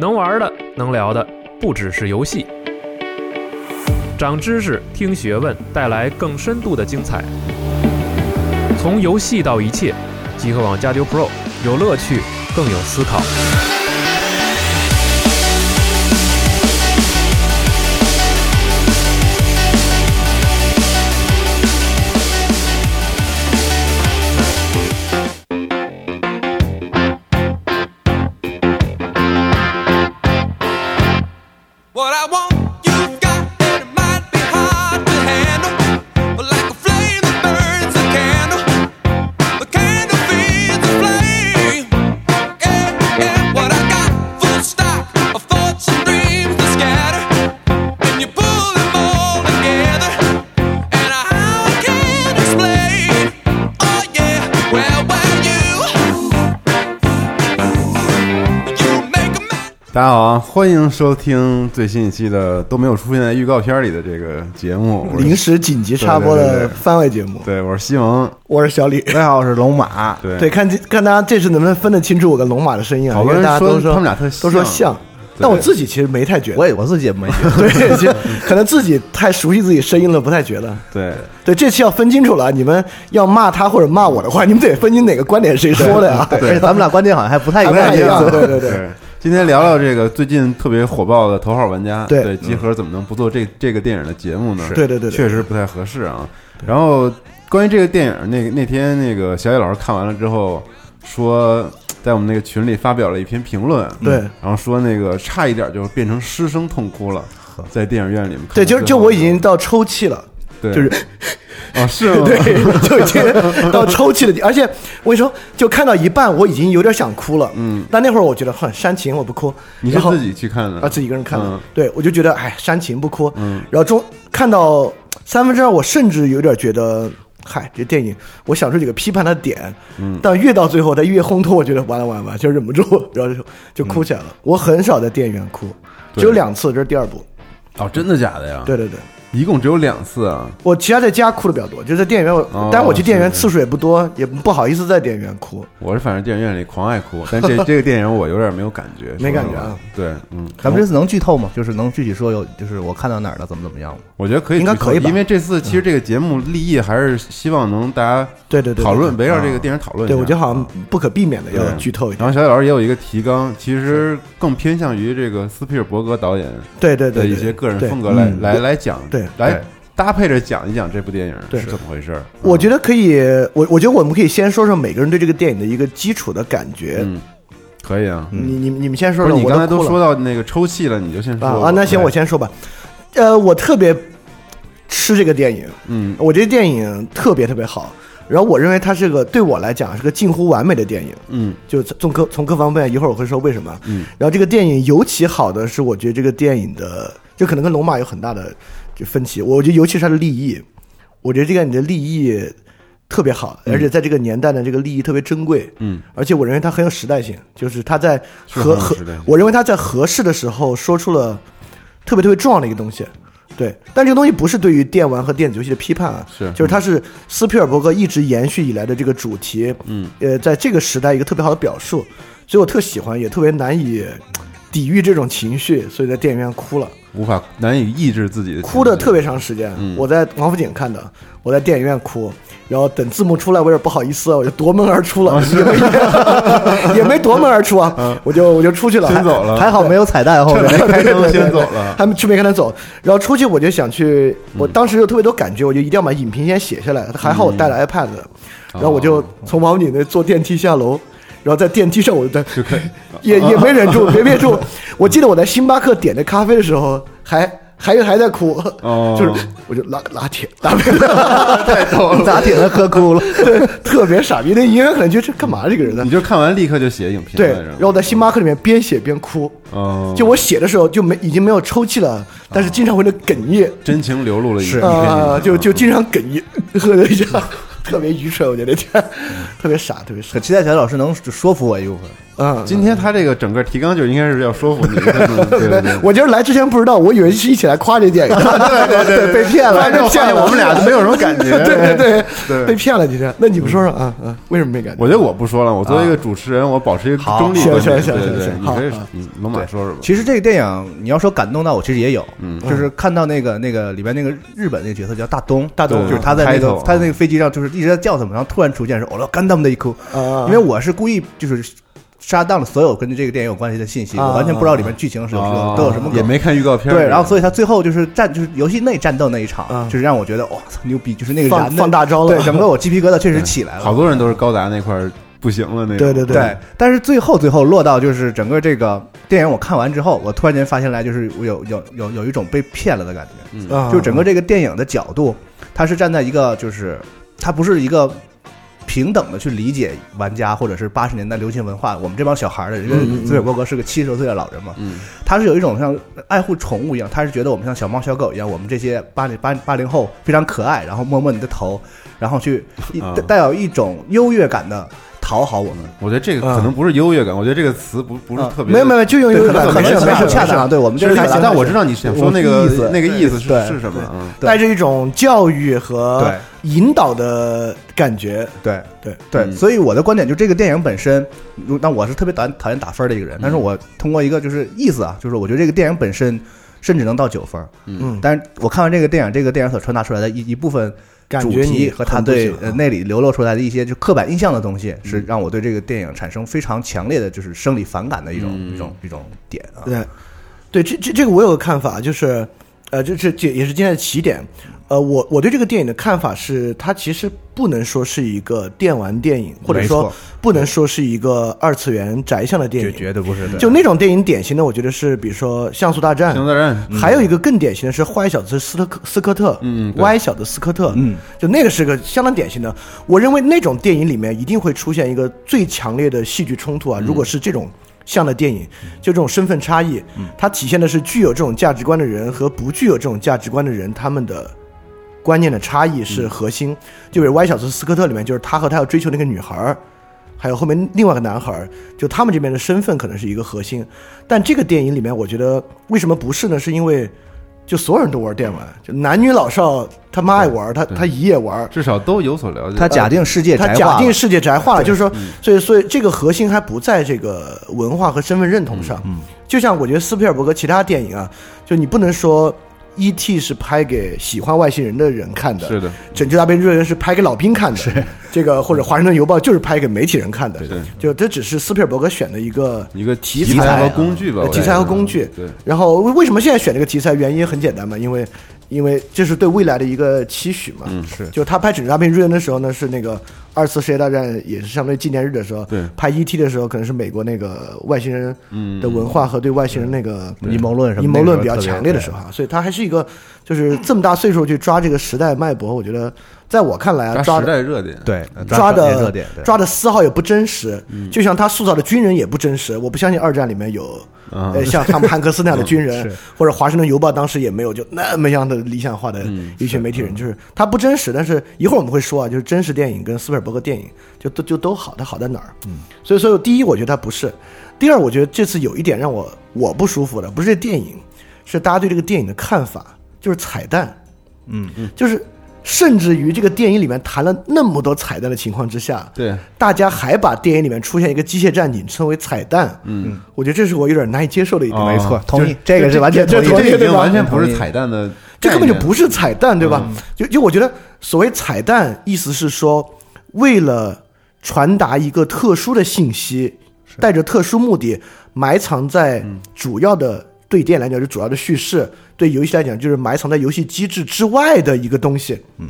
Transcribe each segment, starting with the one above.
能玩的、能聊的，不只是游戏。长知识、听学问，带来更深度的精彩。从游戏到一切，极客网加丢 Pro，有乐趣，更有思考。欢迎收听最新一期的都没有出现在预告片里的这个节目。临时紧急插播的对对对对番外节目。对，我是西蒙。我是小李。大家好，我是龙马。对对，看这看大家这次能不能分得清楚我跟龙马的声音啊？因为好多人大家都说他们俩特都说像但我自己其实没太觉得。我也我自己也没觉得。对，可能自己太熟悉自己声音了，不太觉得。对，对，这期要分清楚了，你们要骂他或者骂我的话，你们得分清哪个观点谁说的呀？而且咱们俩观点好像还不太一样样。对对对对。今天聊聊这个最近特别火爆的《头号玩家》，对。对，集合怎么能不做这这个电影的节目呢？对对对对。确实不太合适啊。然后关于这个电影，那个那天那个小野老师看完了之后说，在我们那个群里发表了一篇评论，对。然后说那个差一点就变成失声痛哭了，在电影院里面对，就就我已经到抽泣了。对，就是哦是吗？对，就已经到抽泣的地，而且我跟你说，就看到一半，我已经有点想哭了。嗯，但那会儿我觉得，很，煽情我不哭。你是自己去看的啊，自己一个人看的。嗯对，我就觉得，哎，煽情不哭。嗯，然后中看到三分之二，我甚至有点觉得，嗨，这电影我想出几个批判的点。嗯但越到最后，它越烘托，我觉得完了完了完了，就忍不住，然后就就哭起来了。我很少在电影院哭，只有两次，这是第二部。哦，真的假的呀？对，对对。一共只有两次啊。我其他在家哭的比较多，就是在电影院我，哦但我去电影院次数也不多，也不好意思在电影院哭。我是反正电影院里狂爱哭，但这这个电影我有点没有感觉，没感觉。对，嗯，咱们这次能剧透吗？就是能具体说有，就是我看到哪儿了，怎么怎么样吗？我觉得可以应该可以吧因为这次其实这个节目立意还是希望能大家对对对对讨论，围绕这个电影讨论。对，我觉得好像不可避免的要剧透一点。然后小野老师也有一个提纲，其实更偏向于这个斯皮尔伯格导演对对对，的一些个人风格来嗯来来讲，对来搭配着讲一讲这部电影是怎么回事。我觉得可以，我我觉得我们可以先说说每个人对这个电影的一个基础的感觉。嗯，可以啊。你你你们先说说，你我刚才都说到那个抽泣了，你就先说啊啊，那行我先说吧。呃，我特别吃这个电影，嗯我觉得电影特别特别好。然后我认为它是个对我来讲是个近乎完美的电影，嗯就从各从各方面，一会儿我会说为什么。嗯然后这个电影尤其好的是，我觉得这个电影的就可能跟龙马有很大的就分歧。我觉得尤其是他的立意，我觉得这个你的立意特别好，而且在这个年代的这个利益特别珍贵。嗯，而且我认为它很有时代性，就是他在是合合我认为他在合适的时候说出了特别特别重要的一个东西。对，但这个东西不是对于电玩和电子游戏的批判啊，是就是它是斯皮尔伯格一直延续以来的这个主题，嗯，呃，在这个时代一个特别好的表述，所以我特喜欢，也特别难以抵御这种情绪，所以在电影院哭了，无法难以抑制自己的哭的特别长时间。嗯我在王府井看的，我在电影院哭，然后等字幕出来，我有点不好意思，我就夺门而出哦了，也没 也没夺门而出啊，我就我就出去了，嗯先走了还好没有彩蛋后面。开灯先走了。还没去没看他走，然后出去我就想去，我当时有特别多感觉，我就一定要把影评先写下来。还好我带了 iPad，、然后我就从王府井那坐电梯下楼，然后在电梯上我就在 也也没忍住，没憋住。我记得我在星巴克点的咖啡的时候，还还还在哭，哦就是我就拿拿铁，拿 铁，太逗了。打铁的喝哭了。对，特别傻逼。那演员可能觉得这干嘛这个人呢你？就看完立刻就写影评对，然后我在星巴克里面边写边哭。哦，就我写的时候就没已经没有抽泣了，但是经常会那哽咽，真情流露了一啊、就就经常哽咽，喝了一下，特别愚蠢，我觉得这特别傻，特别傻。期待小老师能说服我一部分。嗯，今天他这个整个提纲就应该是要说服你，对对对。我今儿来之前不知道，我以为是一起来夸这电影，对对对，被骗了，发现我骗了，我们俩都没有什么感觉。对对对。对。被骗了，今天，那你们说说啊啊，为什么没感觉？我觉得我不说了，我作为一个主持人，我保持一个中立行。行行行你可以好，嗯，龙马说说吧。其实这个电影你要说感动到我，其实也有，嗯。就是看到那个那个里边那个日本那个角色叫大东，大东就是他在那个他在那个飞机上就是一直在叫他们，然后突然出现是我要干他们的一哭，啊，因为我是故意就是杀到了所有跟这个电影有关系的信息，啊我完全不知道里面剧情是有是有都有什么。也没看预告片。对，然后所以他最后就是战，就是游戏内战斗那一场，啊就是让我觉得哇操牛逼，就是那个放燃放大招了对，整个我鸡皮疙瘩确实起来了。好多人都是高达那块儿不行了，那个对对对，但是最后最后落到就是整个这个电影我看完之后，我突然间发现来就是我有有有有一种被骗了的感觉，啊，就整个这个电影的角度，它是站在一个就是它不是一个平等的去理解玩家或者是八十年代流行文化，我们这帮小孩儿的，因为嗯嗯斯皮尔伯格是个七十多岁的老人嘛，嗯，他是有一种像爱护宠物一样，他是觉得我们像小猫小狗一样，我们这些八零八八零后非常可爱，然后摸摸你的头，然后去一啊。带有一种优越感的讨好我们。我觉得这个可能不是优越感，我觉得这个词不不是啊特别没有没有，就用对优越感，可能可能是没事不恰当，对我们就是是还行，但我知道你想说那个意思那个意思是是什么，嗯，带着一种教育和引导的感觉。对。对对，嗯。所以我的观点就这个电影本身，如那我是特别讨厌讨厌打分的一个人，但是我通过一个就是意思啊，就是我觉得这个电影本身甚至能到九分，嗯，但是我看完这个电影，这个电影所传达出来的一一部分主题和他对呃那里流露出来的一些就刻板印象的东西，是让我对这个电影产生非常强烈的就是生理反感的一种嗯。一种一种点啊。对，对，这这这个我有个看法，就是，呃，这是这也是今天的起点。呃，我我对这个电影的看法是，它其实不能说是一个电玩电影，或者说不能说是一个二次元宅向的电影。绝对不是的就那种电影典型的，我觉得是比如说《像素大战》，还有一个更典型的是坏小子斯特克斯科特，嗯歪小子斯科特，嗯，就那个是个相当典型的。我认为那种电影里面一定会出现一个最强烈的戏剧冲突啊！如果是这种像的电影，就这种身份差异，它体现的是具有这种价值观的人和不具有这种价值观的人他们的观念的差异是核心。就比如歪小子斯科特里面，就是他和他要追求那个女孩儿。还有后面另外一个男孩儿，就他们这边的身份可能是一个核心，但这个电影里面，我觉得为什么不是呢？是因为就所有人都玩电玩，就男女老少他妈爱玩，他他姨也玩，至少都有所了解。他假定世界他宅化了。假定世界宅化了，就是说，所以所以这个核心还不在这个文化和身份认同上。嗯。就像我觉得斯皮尔伯格其他电影啊，就你不能说 E.T. 是拍给喜欢外星人的人看的，是的，拯救大兵瑞恩是拍给老兵看的，是。这个或者华盛顿邮报就是拍给媒体人看的，对。就这只是斯皮尔伯格选的一个一个题材和工具吧，题材和工具。对，然后为为什么现在选这个题材？原因很简单嘛，因为因为这是对未来的一个期许嘛。嗯是就他拍《拯救大兵瑞恩》的时候呢，是那个二次世界大战也是相当于纪念日的时候。对拍 E.T. 的时候，可能是美国那个外星人的文化和对外星人那个阴谋论什么阴谋论比较强烈的时候啊，所以他还是一个就是这么大岁数去抓这个时代脉搏，我觉得在我看来啊，抓时代热点，对抓的热点，抓的丝毫也不真实，就像他塑造的军人也不真实。我不相信二战里面有像汤姆汉克斯那样的军人 是，或者华盛顿邮报当时也没有就那么样的理想化的嗯一群媒体人，就是他不真实。但是一会儿我们会说啊，就是真实电影跟斯皮尔伯格电影就都就都好，它好在哪儿？嗯，所以所以第一，我觉得它不是；第二，我觉得这次有一点让我我不舒服的，不是这电影，是大家对这个电影的看法，就是彩蛋。嗯嗯，就是甚至于这个电影里面谈了那么多彩蛋的情况之下，对，大家还把电影里面出现一个机械战警称为彩蛋，嗯，我觉得这是我有点难以接受的一点。哦没错，同意，这个是完全这同意，这已经完全不是彩蛋的，这根本就不是彩蛋，对吧？就就我觉得所谓彩蛋，意思是说为了传达一个特殊的信息，带着特殊目的埋藏在主要的对电影来讲是主要的叙事，对游戏来讲就是埋藏在游戏机制之外的一个东西。嗯，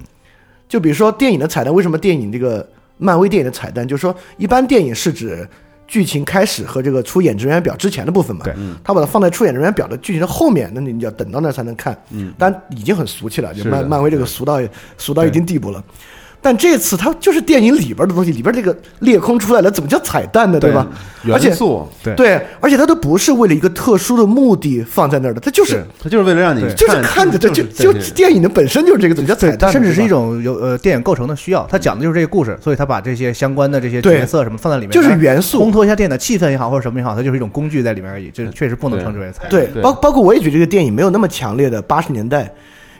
就比如说电影的彩蛋，为什么电影这个漫威电影的彩蛋，就是说一般电影是指。剧情开始和这个出演职人员表之前的部分嘛，对，他把它放在出演人员表的剧情的后面，那你要等到那才能看。嗯，但已经很俗气了，就漫漫威这个俗到俗到一定地步了。但这次它就是电影里边的东西，里边这个裂空出来了，怎么叫彩蛋呢？对吧？而且元素，对对，而且它都不是为了一个特殊的目的放在那儿的，它就是是它就是为了让你就是看着这就就电影的本身就是这个，怎么叫彩，蛋？甚至是一种有呃电影构成的需要，它讲的就是这个故事，所以他把这些相关的这些角色什么放在里面，就是元素烘托一下电影的气氛也好，或者什么也好，它就是一种工具在里面而已，这确实不能称之为彩蛋。对，对包包括我也觉得这个电影没有那么强烈的八十年代，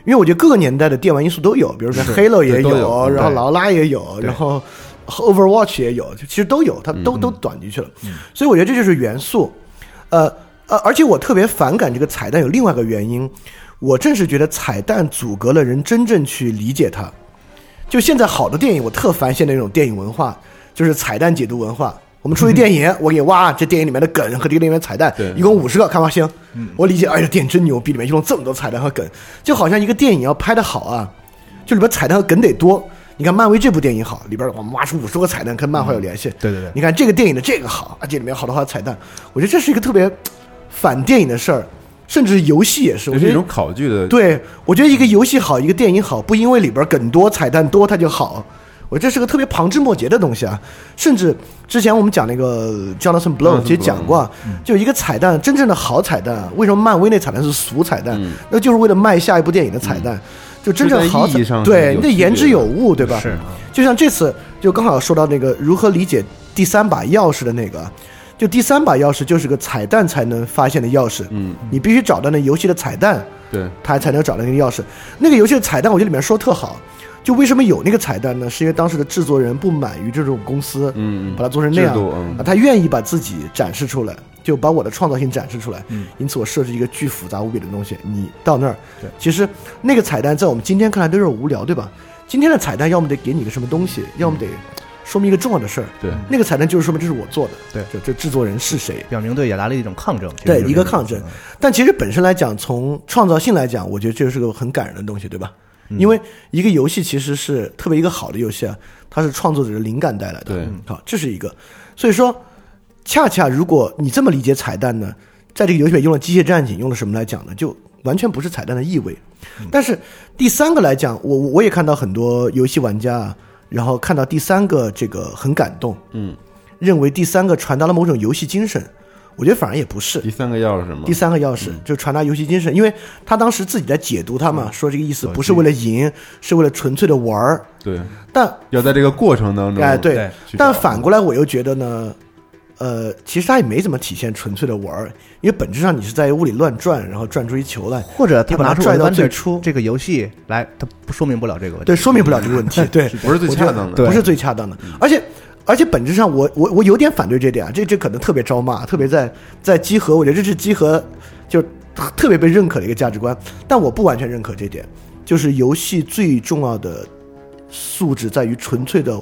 因为我觉得各个年代的电玩因素都有，比如说 Halo 也对都有然后劳拉也有，然后 Overwatch 也有，就其实都有，它都都短进去了。所以我觉得这就是元素。呃呃，而且我特别反感这个彩蛋有另外一个原因，我正是觉得彩蛋阻隔了人真正去理解它。就现在好的电影，我特烦现在那种电影文化，就是彩蛋解读文化。我们出去电影，我给你挖这电影里面的梗和这个里面的彩蛋，一共五十个，看吧行。我理解，哎呀，电影真牛逼，里面用了这么多彩蛋和梗，就好像一个电影要拍的好啊，就里边彩蛋和梗得多。你看漫威这部电影好，里边我们挖出五十个彩蛋，跟漫画有联系。对对对你看这个电影的这个好，啊，这里面有好多好多彩蛋，我觉得这是一个特别反电影的事儿，甚至游戏也是。我觉得种考据的，对，我觉得一个游戏好，一个电影好，不因为里边梗多、彩蛋多它就好。我这是个特别旁枝末节的东西啊！甚至之前我们讲那个 Jonathan Blow，Jonathan 其实讲过啊，就一个彩蛋，真正的好彩蛋啊，为什么漫威那彩蛋是俗彩蛋？那就是为了卖下一部电影的彩蛋。就真正好彩对，你得言之有物，对吧？是啊就像这次，就刚好说到那个如何理解第三把钥匙的那个，就第三把钥匙就是个彩蛋才能发现的钥匙。嗯，你必须找到那游戏的彩蛋，对，他才能找到那个钥匙。那个游戏的彩蛋，我觉得里面说特好。就为什么有那个彩蛋呢？是因为当时的制作人不满于这种公司，把它做成那样嗯啊，他愿意把自己展示出来，就把我的创造性展示出来。因此我设置一个巨复杂无比的东西，你到那儿，对其实那个彩蛋在我们今天看来都是无聊，对吧？今天的彩蛋要么得给你个什么东西，要么得说明一个重要的事儿。对那个彩蛋就是说明这是我做的，对就这制作人是谁，表明对雅达利的一种抗争，对一个抗争。但其实本身来讲，从创造性来讲，我觉得这是个很感人的东西，对吧？因为一个游戏其实是特别一个好的游戏啊，它是创作者的灵感带来的。对嗯好，这是一个。所以说，恰恰如果你这么理解彩蛋呢，在这个游戏里用了机械战警，用了什么来讲呢？就完全不是彩蛋的意味。但是第三个来讲，我我也看到很多游戏玩家啊，然后看到第三个这个很感动，嗯，认为第三个传达了某种游戏精神。我觉得反而也不是，第三个钥匙是吗？第三个钥匙就传达游戏精神，因为他当时自己在解读他嘛，说这个意思不是为了赢，是为了纯粹的玩儿。对，但要在这个过程当中，哎，对。对，但反过来我又觉得呢，呃，其实他也没怎么体现纯粹的玩儿，因为本质上你是在屋里乱转，然后转出一球来，或者他把它拽到拿出我的最初。这个游戏来，他不说明不了这个问题。对，说明不了这个问题，对，不是最恰当的。不是最恰当的，而且。而且本质上我，我我有点反对这点啊，这这可能特别招骂，特别在在集合，我觉得这是集合就特别被认可的一个价值观，但我不完全认可这点，就是游戏最重要的素质在于纯粹的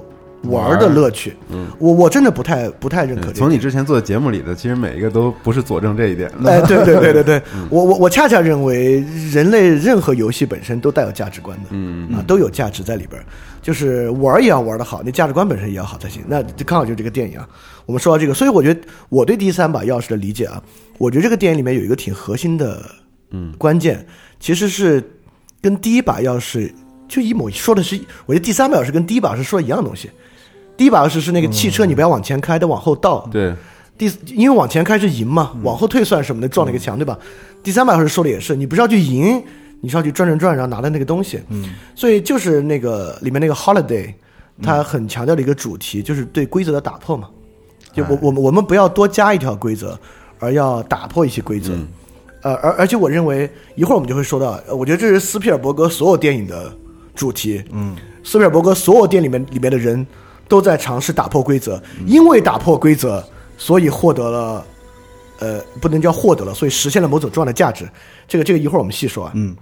玩儿的乐趣。嗯，我我真的不太不太认可从你之前做的节目里的，其实每一个都不是佐证这一点的。哎，对对对对对，我我我恰恰认为人类任何游戏本身都带有价值观的，嗯啊，都有价值在里边儿，就是玩儿也要玩的好，那价值观本身也要好才行。那就刚好就是这个电影啊，我们说到这个，所以我觉得我对第三把钥匙的理解啊，我觉得这个电影里面有一个挺核心的，嗯，关键其实是跟第一把钥匙就一模说的是，我觉得第三把钥匙跟第一把是说一样东西。第一把钥匙是那个汽车，你不要往前开，得往后倒。对，第因为往前开是赢嘛，往后退算什么的，撞了一个墙，对吧？第三把钥匙说的也是，你不是要去赢，你是要去转转转，然后拿到那个东西。嗯，所以就是那个里面那个 holiday，它很强调的一个主题，就是对规则的打破嘛。就我我们我们不要多加一条规则，而要打破一些规则。呃，而而且我认为一会儿我们就会说到，呃我觉得这是斯皮尔伯格所有电影的主题。嗯，斯皮尔伯格所有电影里面里面的人都在尝试打破规则，因为打破规则，所以获得了，呃，不能叫获得了，所以实现了某种重要的价值。这个这个一会儿我们细说啊。嗯，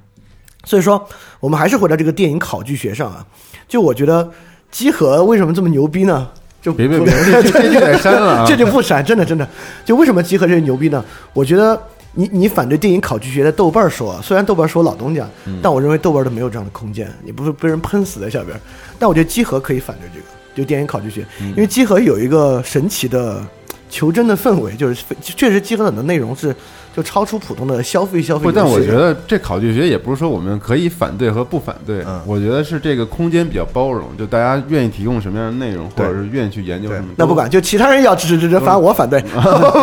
所以说我们还是回到这个电影考据学上啊。就我觉得基和为什么这么牛逼呢？就别别别，这 就得删了啊！这就不删，真的真的。就为什么集合这个牛逼呢？我觉得你你反对电影考据学的豆瓣儿说啊，虽然豆瓣儿说老东家，但我认为豆瓣儿都没有这样的空间，你不会被人喷死在下边。但我觉得集合可以反对这个，就电影考据学，因为集合有一个神奇的求真的氛围，就是确实集合很多内容是就超出普通的消费消费不，但我觉得这考据学也不是说我们可以反对和不反对，嗯我觉得是这个空间比较包容，就大家愿意提供什么样的内容，或者是愿意去研究什么。那不管，就其他人要支持支持，反正我反对，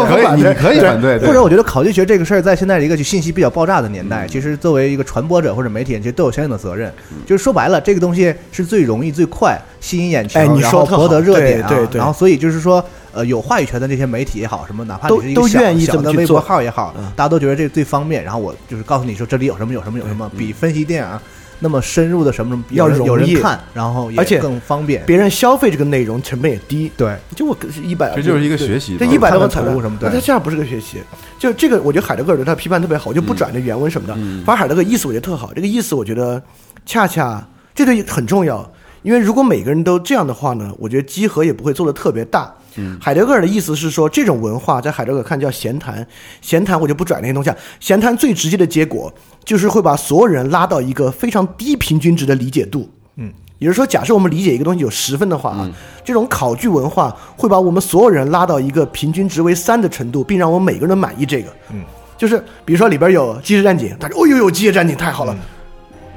可以，你可以反对，或者我觉得考据学这个事儿，在现在一个就信息比较爆炸的年嗯代，其实作为一个传播者或者媒体人，其实都有相应的责任。就是说白了，这个东西是最容易、最快吸引眼球，哎你然后博得热点啊。对对对然后所以就是说，呃，有话语权的这些媒体也好，什么哪怕都都你是一个小愿意这么去小的微博号也好嗯，大家都觉得这个最方便。然后我就是告诉你说这里有什么有什么有什么，比分析电影那么深入的什么什么要有人有容易看，然后也而且更方便。别人消费这个内容成本也低。对，就我一百，这就是一个学习这一百多个彩图什么对那他这样不是个学习。就这个，我觉得海德格尔对他批判特别好，我就不转这原文什么的。嗯反正海德格尔意思我觉得特好，这个意思我觉得恰恰这对很重要，因为如果每个人都这样的话呢，我觉得集合也不会做的特别大。嗯海德格尔的意思是说，这种文化在海德格尔看叫闲谈，闲谈我就不转那些东西啊。闲谈最直接的结果就是会把所有人拉到一个非常低平均值的理解度。嗯，也就是说，假设我们理解一个东西有十分的话啊，这种考据文化会把我们所有人拉到一个平均值为三的程度，并让我们每个人都满意这个。嗯，就是比如说里边有机械战警，他说哦呦呦，机械战警太好了。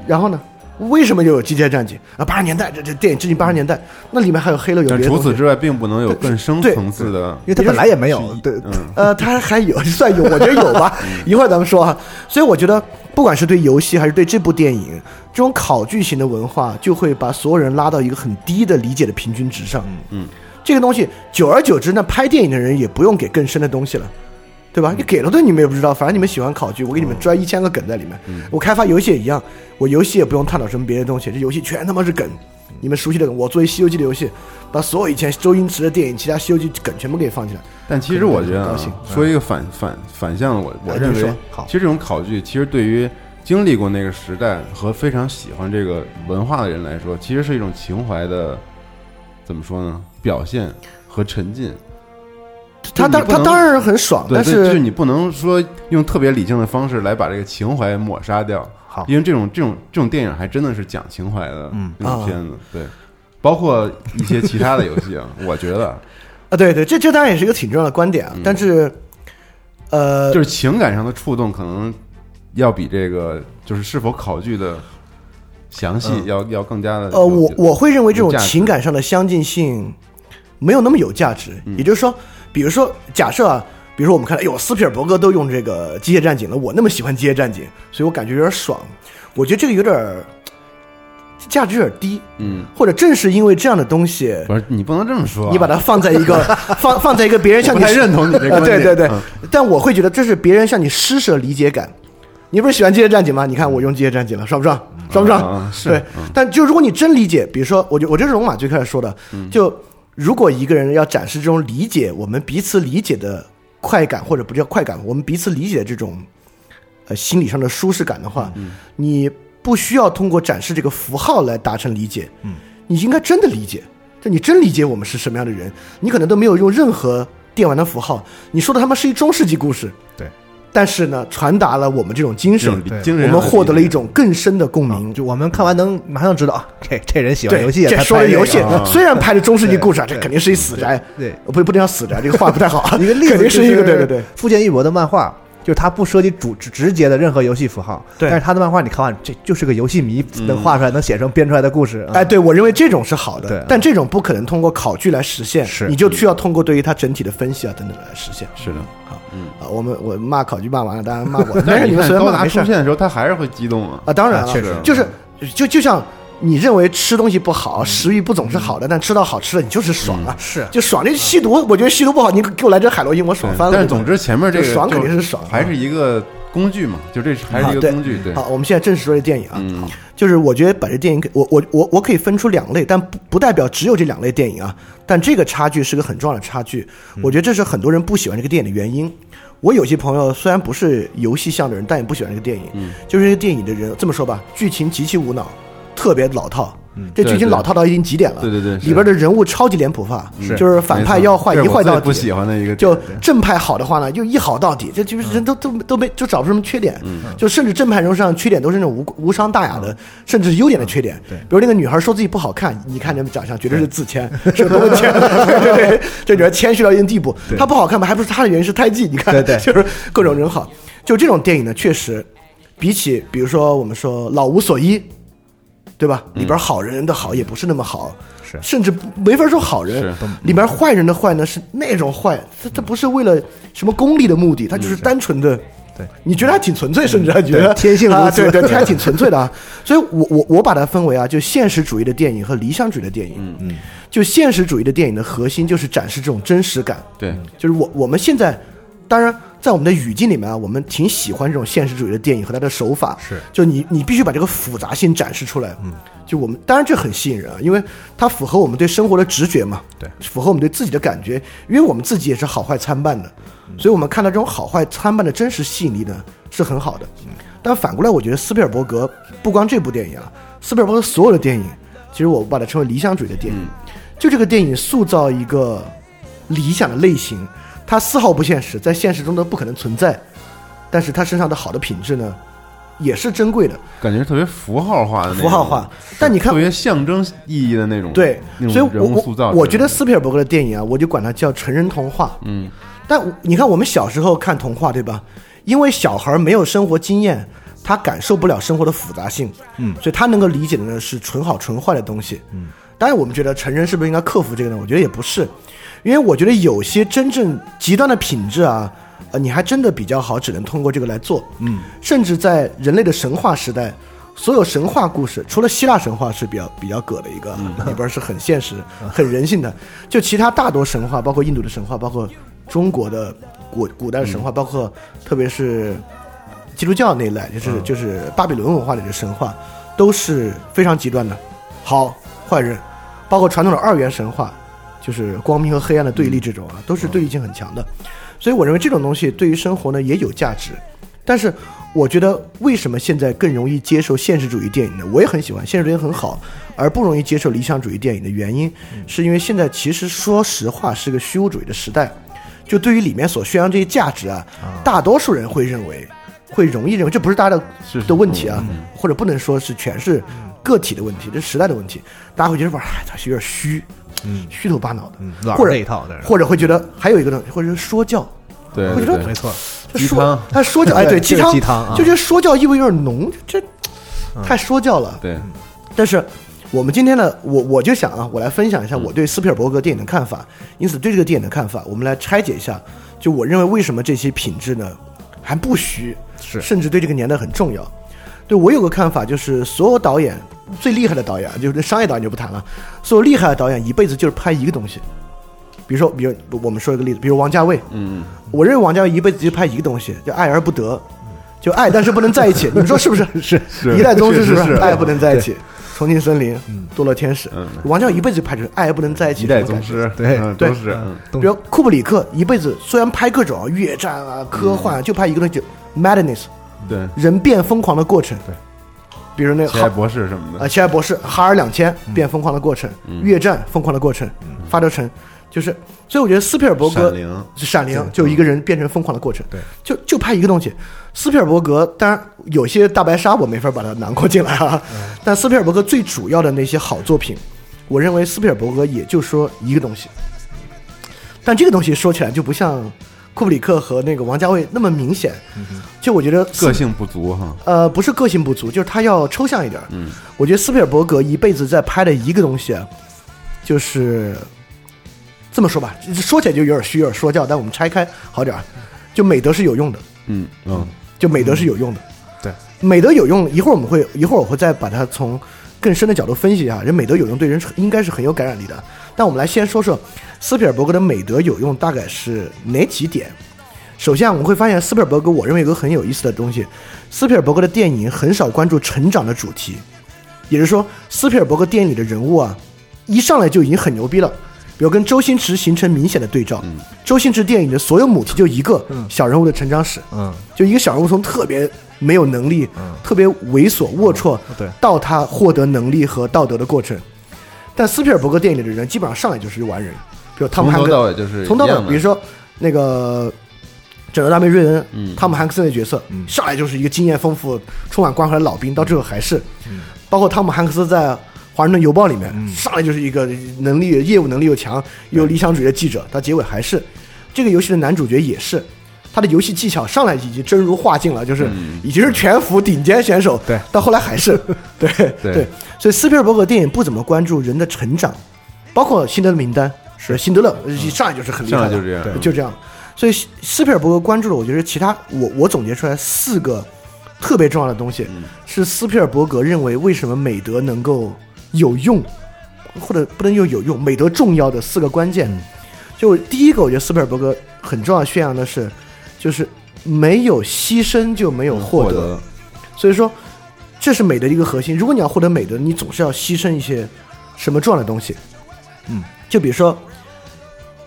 然后呢，为什么又有机械战警啊？八十年代这这电影致敬八十年代，那里面还有黑了有但别的。除此之外，并不能有更深层次的因为它本来也没有。对，嗯呃，它还有 算有，我觉得有吧。一会儿咱们说啊。所以我觉得，不管是对游戏还是对这部电影，这种考据型的文化，就会把所有人拉到一个很低的理解的平均值上。嗯，这个东西久而久之，那拍电影的人也不用给更深的东西了。对嗯吧？你给了对你们也不知道，反正你们喜欢考据，我给你们拽一千个梗在里面。嗯我开发游戏也一样，我游戏也不用探讨什么别的东西，这游戏全他妈是梗。你们熟悉的梗，我作为《西游记》的游戏，把所有以前周星驰的电影、其他《西游记》梗全部给放进来。但其实我觉得啊，说一个反反反向的，我我认为其实这种考据，其实对于经历过那个时代和非常喜欢这个文化的人来说，其实是一种情怀的，怎么说呢？表现和沉浸。他当他当然很爽，但是就是你不能说用特别理性的方式来把这个情怀抹杀掉。好因为这种这种这种电影还真的是讲情怀的嗯那种片子，对，包括一些其他的游戏啊，我觉得啊，对对，这这当然也是一个挺重要的观点啊。嗯但是，呃，就是情感上的触动，可能要比这个就是是否考据的详细要要更加的呃，我我会认为这种情感上的相近性没有那么有价值。嗯也就是说，比如说，假设啊，比如说我们看到，哎呦，斯皮尔伯格都用这个机械战警了，我那么喜欢机械战警，所以我感觉有点爽。我觉得这个有点价值有点低，嗯，或者正是因为这样的东西，不是你不能这么说啊，你把它放在一个 放放在一个别人向你认同你这个对对对嗯，但我会觉得这是别人向你施舍理解感。你不是喜欢机械战警吗？你看我用机械战警了，爽不爽？爽不爽？对嗯，但就如果你真理解，比如说，我就我这是龙马最开始说的，嗯就如果一个人要展示这种理解，我们彼此理解的快感，或者不叫快感，我们彼此理解的这种呃心理上的舒适感的话，你不需要通过展示这个符号来达成理解，嗯，你应该真的理解，就你真理解我们是什么样的人，你可能都没有用任何电玩的符号，你说的他妈是一中世纪故事，对，但是呢，传达了我们这种精神我们获得了一种更深的共鸣。就我们看完能马上知道啊，这这人喜欢对，游戏，这说的游戏啊，虽然拍的中世纪故事啊，这肯定是一死宅，对。呃不不能叫死宅，这个话不太好啊。一个例子肯定是一个对对对，富坚义博的漫画，就是他不涉及主直直接的任何游戏符号，对。但是他的漫画你看完，这就是个游戏迷嗯能画出来、能写成编出来的故事。哎，对我认为这种是好对。的，但这种不可能通过考据来实现，是。你就需要通过对于它整体的分析啊等等来实现。是的，好，嗯。啊，我们我骂考据骂完了，大家骂我，但是 你们看高达随便骂没事出现的时候，他还是会激动啊，啊，当然了，啊确实。就是就就像你认为吃东西不好，食欲不总是好的，但吃到好吃的你就是爽啊，是。就爽。这吸毒，我觉得吸毒不好，你给我来这海洛因，我爽翻了。但是总之前面这个爽肯定是爽啊。还是一个工具嘛，就这还是一个工具，对，好，我们现在正式说这电影啊，嗯。就是我觉得把这电影给我我我我可以分出两类，但不不代表只有这两类电影啊。但这个差距是个很重要的差距，我觉得这是很多人不喜欢这个电影的原因。我有些朋友虽然不是游戏向的人，但也不喜欢这个电影，嗯。就是这个电影的人这么说吧，剧情极其无脑，特别老套。这剧情老套到已经极点了，对对对里边的人物超级脸谱化，是就是反派要坏一坏到底，不喜欢的一个，就正派好的话呢，就一好到底，这就是人都都都没就找不出什么缺点，就甚至正派人物上缺点都是那种无无伤大雅的，甚至是优点的缺点。对。比如那个女孩说自己不好看，你看这长相绝对是自谦，是多么谦，这女孩谦虚到一定地步。她不好看吧，还不是她的原因，是胎记，你看，对对。就是各种人好。就这种电影呢，确实比起比如说我们说《老无所依》，对吧？里边好人的好也不是那么好，是。甚至没法说好人，里边坏人的坏呢是那种坏，他他不是为了什么功利的目的，他就是。单纯的。对，你觉得还挺纯粹，甚至还觉得？天性如啊，此对对，还 挺纯粹的啊。所以我我我把它分为啊，就现实主义的电影和理想主义的电影。嗯嗯，就现实主义的电影的核心就是展示这种真实感，对，就是我我们现在，当然在我们的语境里面啊，我们挺喜欢这种现实主义的电影和它的手法，是。就你你必须把这个复杂性展示出来，嗯，就我们当然这很吸引人啊，因为它符合我们对生活的直觉嘛，对。符合我们对自己的感觉，因为我们自己也是好坏参半的，所以我们看到这种好坏参半的真实吸引力呢是很好的，但反过来，我觉得斯皮尔伯格不光这部电影啊，斯皮尔伯格所有的电影，其实我把它称为理想主义的电影，就这个电影塑造一个理想的类型，它丝毫不现实，在现实中都不可能存在，但是他身上的好的品质呢，也是珍贵的，感觉特别符号化的那种，符号化。但你看特，别象征意义的那种，对，那所以我种人物塑造我我觉得斯皮尔伯格的电影啊，我就管它叫成人童话。嗯，但我你看，我们小时候看童话，对吧？因为小孩没有生活经验，他感受不了生活的复杂性，嗯，所以他能够理解的呢是纯好纯坏的东西，嗯。当然，我们觉得成人是不是应该克服这个呢？我觉得也不是，因为我觉得有些真正极端的品质啊，呃，你还真的比较好，只能通过这个来做，嗯。甚至在人类的神话时代，所有神话故事，除了希腊神话是比较比较葛的一个，里边是很现实、很人性的。就其他大多神话，包括印度的神话，包括中国的古古代的神话，包括特别是基督教那一类，就是就是巴比伦文化里的神话，都是非常极端的，好坏人，包括传统的二元神话，就是光明和黑暗的对立这种啊，都是对立性很强的。所以我认为这种东西对于生活呢也有价值，但是我觉得为什么现在更容易接受现实主义电影呢？我也很喜欢现实主义很好，而不容易接受理想主义电影的原因，是因为现在其实说实话是个虚无主义的时代，就对于里面所宣扬这些价值啊，大多数人会认为，会容易认为这不是大家的的问题啊，或者不能说是全是个体的问题，这是时代的问题，大家会觉得哇，哎，它是有点虚，嗯虚头巴脑的，嗯，老或者是这一套的，或者会觉得还有一个东西，或者是说教，对会觉得没错，这说鸡汤他说教，哎，对，鸡汤，鸡汤啊就觉得说教意味有点浓，这太说教了。对，但是我们今天呢，我我就想啊，我来分享一下我对斯皮尔伯格电影的看法。因此，对这个电影的看法，我们来拆解一下。就我认为，为什么这些品质呢还不虚，是甚至对这个年代很重要。对我有个看法，就是所有导演最厉害的导演，啊就是商业导演就不谈了，所有厉害的导演一辈子就是拍一个东西。比如说，比如我们说一个例子，比如王家卫，嗯，我认为王家卫一辈子就拍一个东西，叫爱而不得，就爱但是不能在一起。你们说是不是？是是一代宗师是不是？是爱不能在一起，重庆森林，堕落天使。嗯，王家卫一辈子就拍这爱而不能在一起一这种感觉。代宗师，对对。比如库布里克一辈子虽然拍各种越战啊、科幻啊，就拍一个东西就 madness，对，人变疯狂的过程。对，比如那个哈奇爱博士什么的。啊，奇爱博士哈尔两千变疯狂的过程，越战疯狂的过程，发条城，就是，所以我觉得斯皮尔伯格闪灵，就一个人变成疯狂的过程，对，就就拍一个东西。斯皮尔伯格当然有些大白鲨我没法把它囊括进来啊，但斯皮尔伯格最主要的那些好作品，我认为斯皮尔伯格也就说一个东西，但这个东西说起来就不像库布里克和那个王家卫那么明显，就我觉得个性不足哈，呃，不是个性不足，就是他要抽象一点。嗯，我觉得斯皮尔伯格一辈子在拍的一个东西啊，就是这么说吧，说起来就有点虚，有点说教，但我们拆开好点儿，就美德是有用的，嗯嗯，就美德是有用的。对，美德有用，一会儿我们会一会儿我会再把它从更深的角度分析一下。人美德有用对人应该是很有感染力的。但我们来先说说斯皮尔伯格的美德有用大概是哪几点？首先啊，我们会发现斯皮尔伯格，我认为有个很有意思的东西，斯皮尔伯格的电影很少关注成长的主题，也就是说，斯皮尔伯格电影里的人物啊，一上来就已经很牛逼了。比如跟周星驰形成明显的对照，周星驰电影的所有母题就一个小人物的成长史，嗯，就一个小人物从特别没有能力、特别猥琐龌龊，对。到他获得能力和道德的过程。但斯皮尔伯格电影里的人基本上上来就是完人，比如汤姆从头汉克到尾就是从头到尾，比如说那个《拯救大兵瑞恩》，嗯。汤姆汉克斯的角色、上来就是一个经验丰富、充满关怀的老兵，到最后还是，嗯。包括汤姆汉克斯在《华盛顿邮报》里面、上来就是一个能力、业务能力又强、又有理想主义的记者，到结尾还是。这个游戏的男主角也是，他的游戏技巧上来已经真如化境了，就是已经是全服顶尖选手。对。到后来还是。对对。对，所以斯皮尔伯格电影不怎么关注人的成长，包括《辛德勒名单》是。辛德勒一上来就是很厉害的，上来就这样。就这样。所以斯斯皮尔伯格关注的，我觉得其他我我总结出来四个特别重要的东西，是斯皮尔伯格认为为什么美德能够有用，或者不能用有用，美德重要的四个关键。就第一个，我觉得斯皮尔伯格很重要宣扬的是，就是没有牺牲就没有获得。得，所以说，这是美德的一个核心。如果你要获得美德，你总是要牺牲一些什么重要的东西。嗯，就比如说《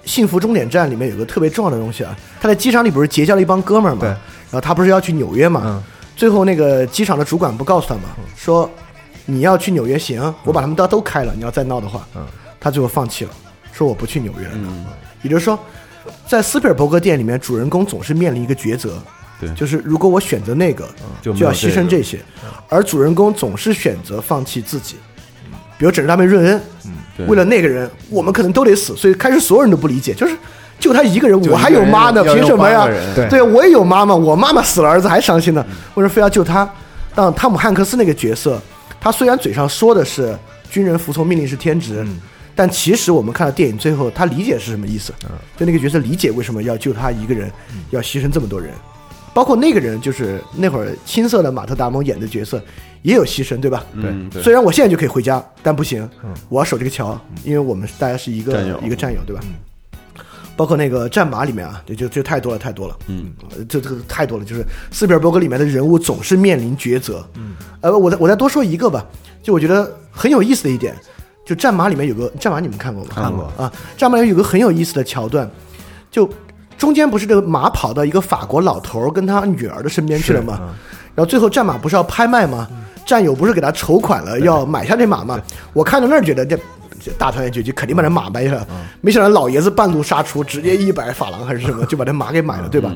幸福终点站》里面有个特别重要的东西啊，他在机场里不是结交了一帮哥们儿嘛，对然后他不是要去纽约嘛，嗯最后那个机场的主管不告诉他嘛，说你要去纽约行，我把他们都都开了，你要再闹的话，嗯他最后放弃了，说我不去纽约了。嗯，也就是说，在斯皮尔伯格电影里面，主人公总是面临一个抉择，对就是如果我选择那个，就就要牺牲这些，而主人公总是选择放弃自己。比如《整治大妹润恩》，对为了那个人，我们可能都得死，所以开始所有人都不理解，就是就他一个人，我还有妈呢，凭什么呀？对。对我也有妈妈，我妈妈死了，儿子还伤心呢，为什么非要救他？但汤姆汉克斯那个角色，他虽然嘴上说的是军人服从命令是天职，但其实我们看到电影最后，他理解是什么意思？就那个角色理解为什么要救他一个人，要牺牲这么多人，包括那个人就是那会儿青涩的马特达蒙演的角色也有牺牲，对吧？嗯对。虽然我现在就可以回家，但不行，我要守这个桥，因为我们大家是一个战友。一个战友，对吧？包括那个战马里面啊，这就就太多了，太多了，嗯，这这个太多了。就是斯皮尔伯格里面的人物总是面临抉择，嗯，呃，我再我再多说一个吧，就我觉得很有意思的一点，就战马里面有个战马，你们看过吗？看过。啊，战马里面有个很有意思的桥段，就中间不是这个马跑到一个法国老头跟他女儿的身边去了吗？然后最后战马不是要拍卖吗？战友不是给他筹款了，要买下这马吗？我看到那儿觉得这这大团圆结局肯定把这马买下来了，没想到老爷子半路杀出，直接一百法郎还是什么 就把这马给买了，对吧？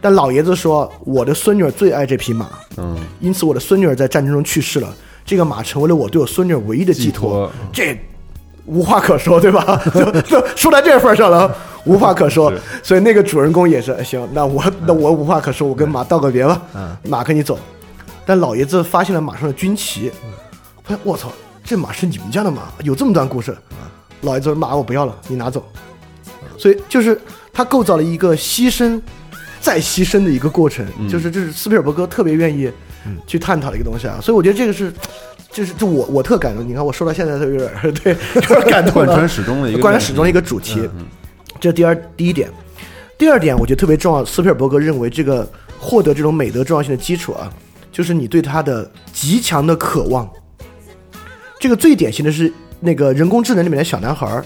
但老爷子说我的孙女儿最爱这匹马，嗯，因此我的孙女儿在战争中去世了，这个马成为了我对我孙女儿唯一的寄寄托这无话可说，对吧？就就说到这份上了，无话可说。所以那个主人公也是，哎行，那我那我无话可说，我跟马道个别吧，马跟你走。但老爷子发现了马上的军旗，发现我操，这马是你们家的马，有这么段故事。老爷子说马我不要了，你拿走。所以就是他构造了一个牺牲再牺牲的一个过程，就是这是斯皮尔伯格特别愿意去探讨的一个东西啊。所以我觉得这个是，就是就我我特感动。你看我说到现在都有点对，有点感动。贯穿始终的一个贯穿始终的一个主题。这第二第一点，第二点我觉得特别重要。斯皮尔伯格认为这个获得这种美德重要性的基础啊，就是你对他的极强的渴望。这个最典型的是那个人工智能里面的小男孩儿，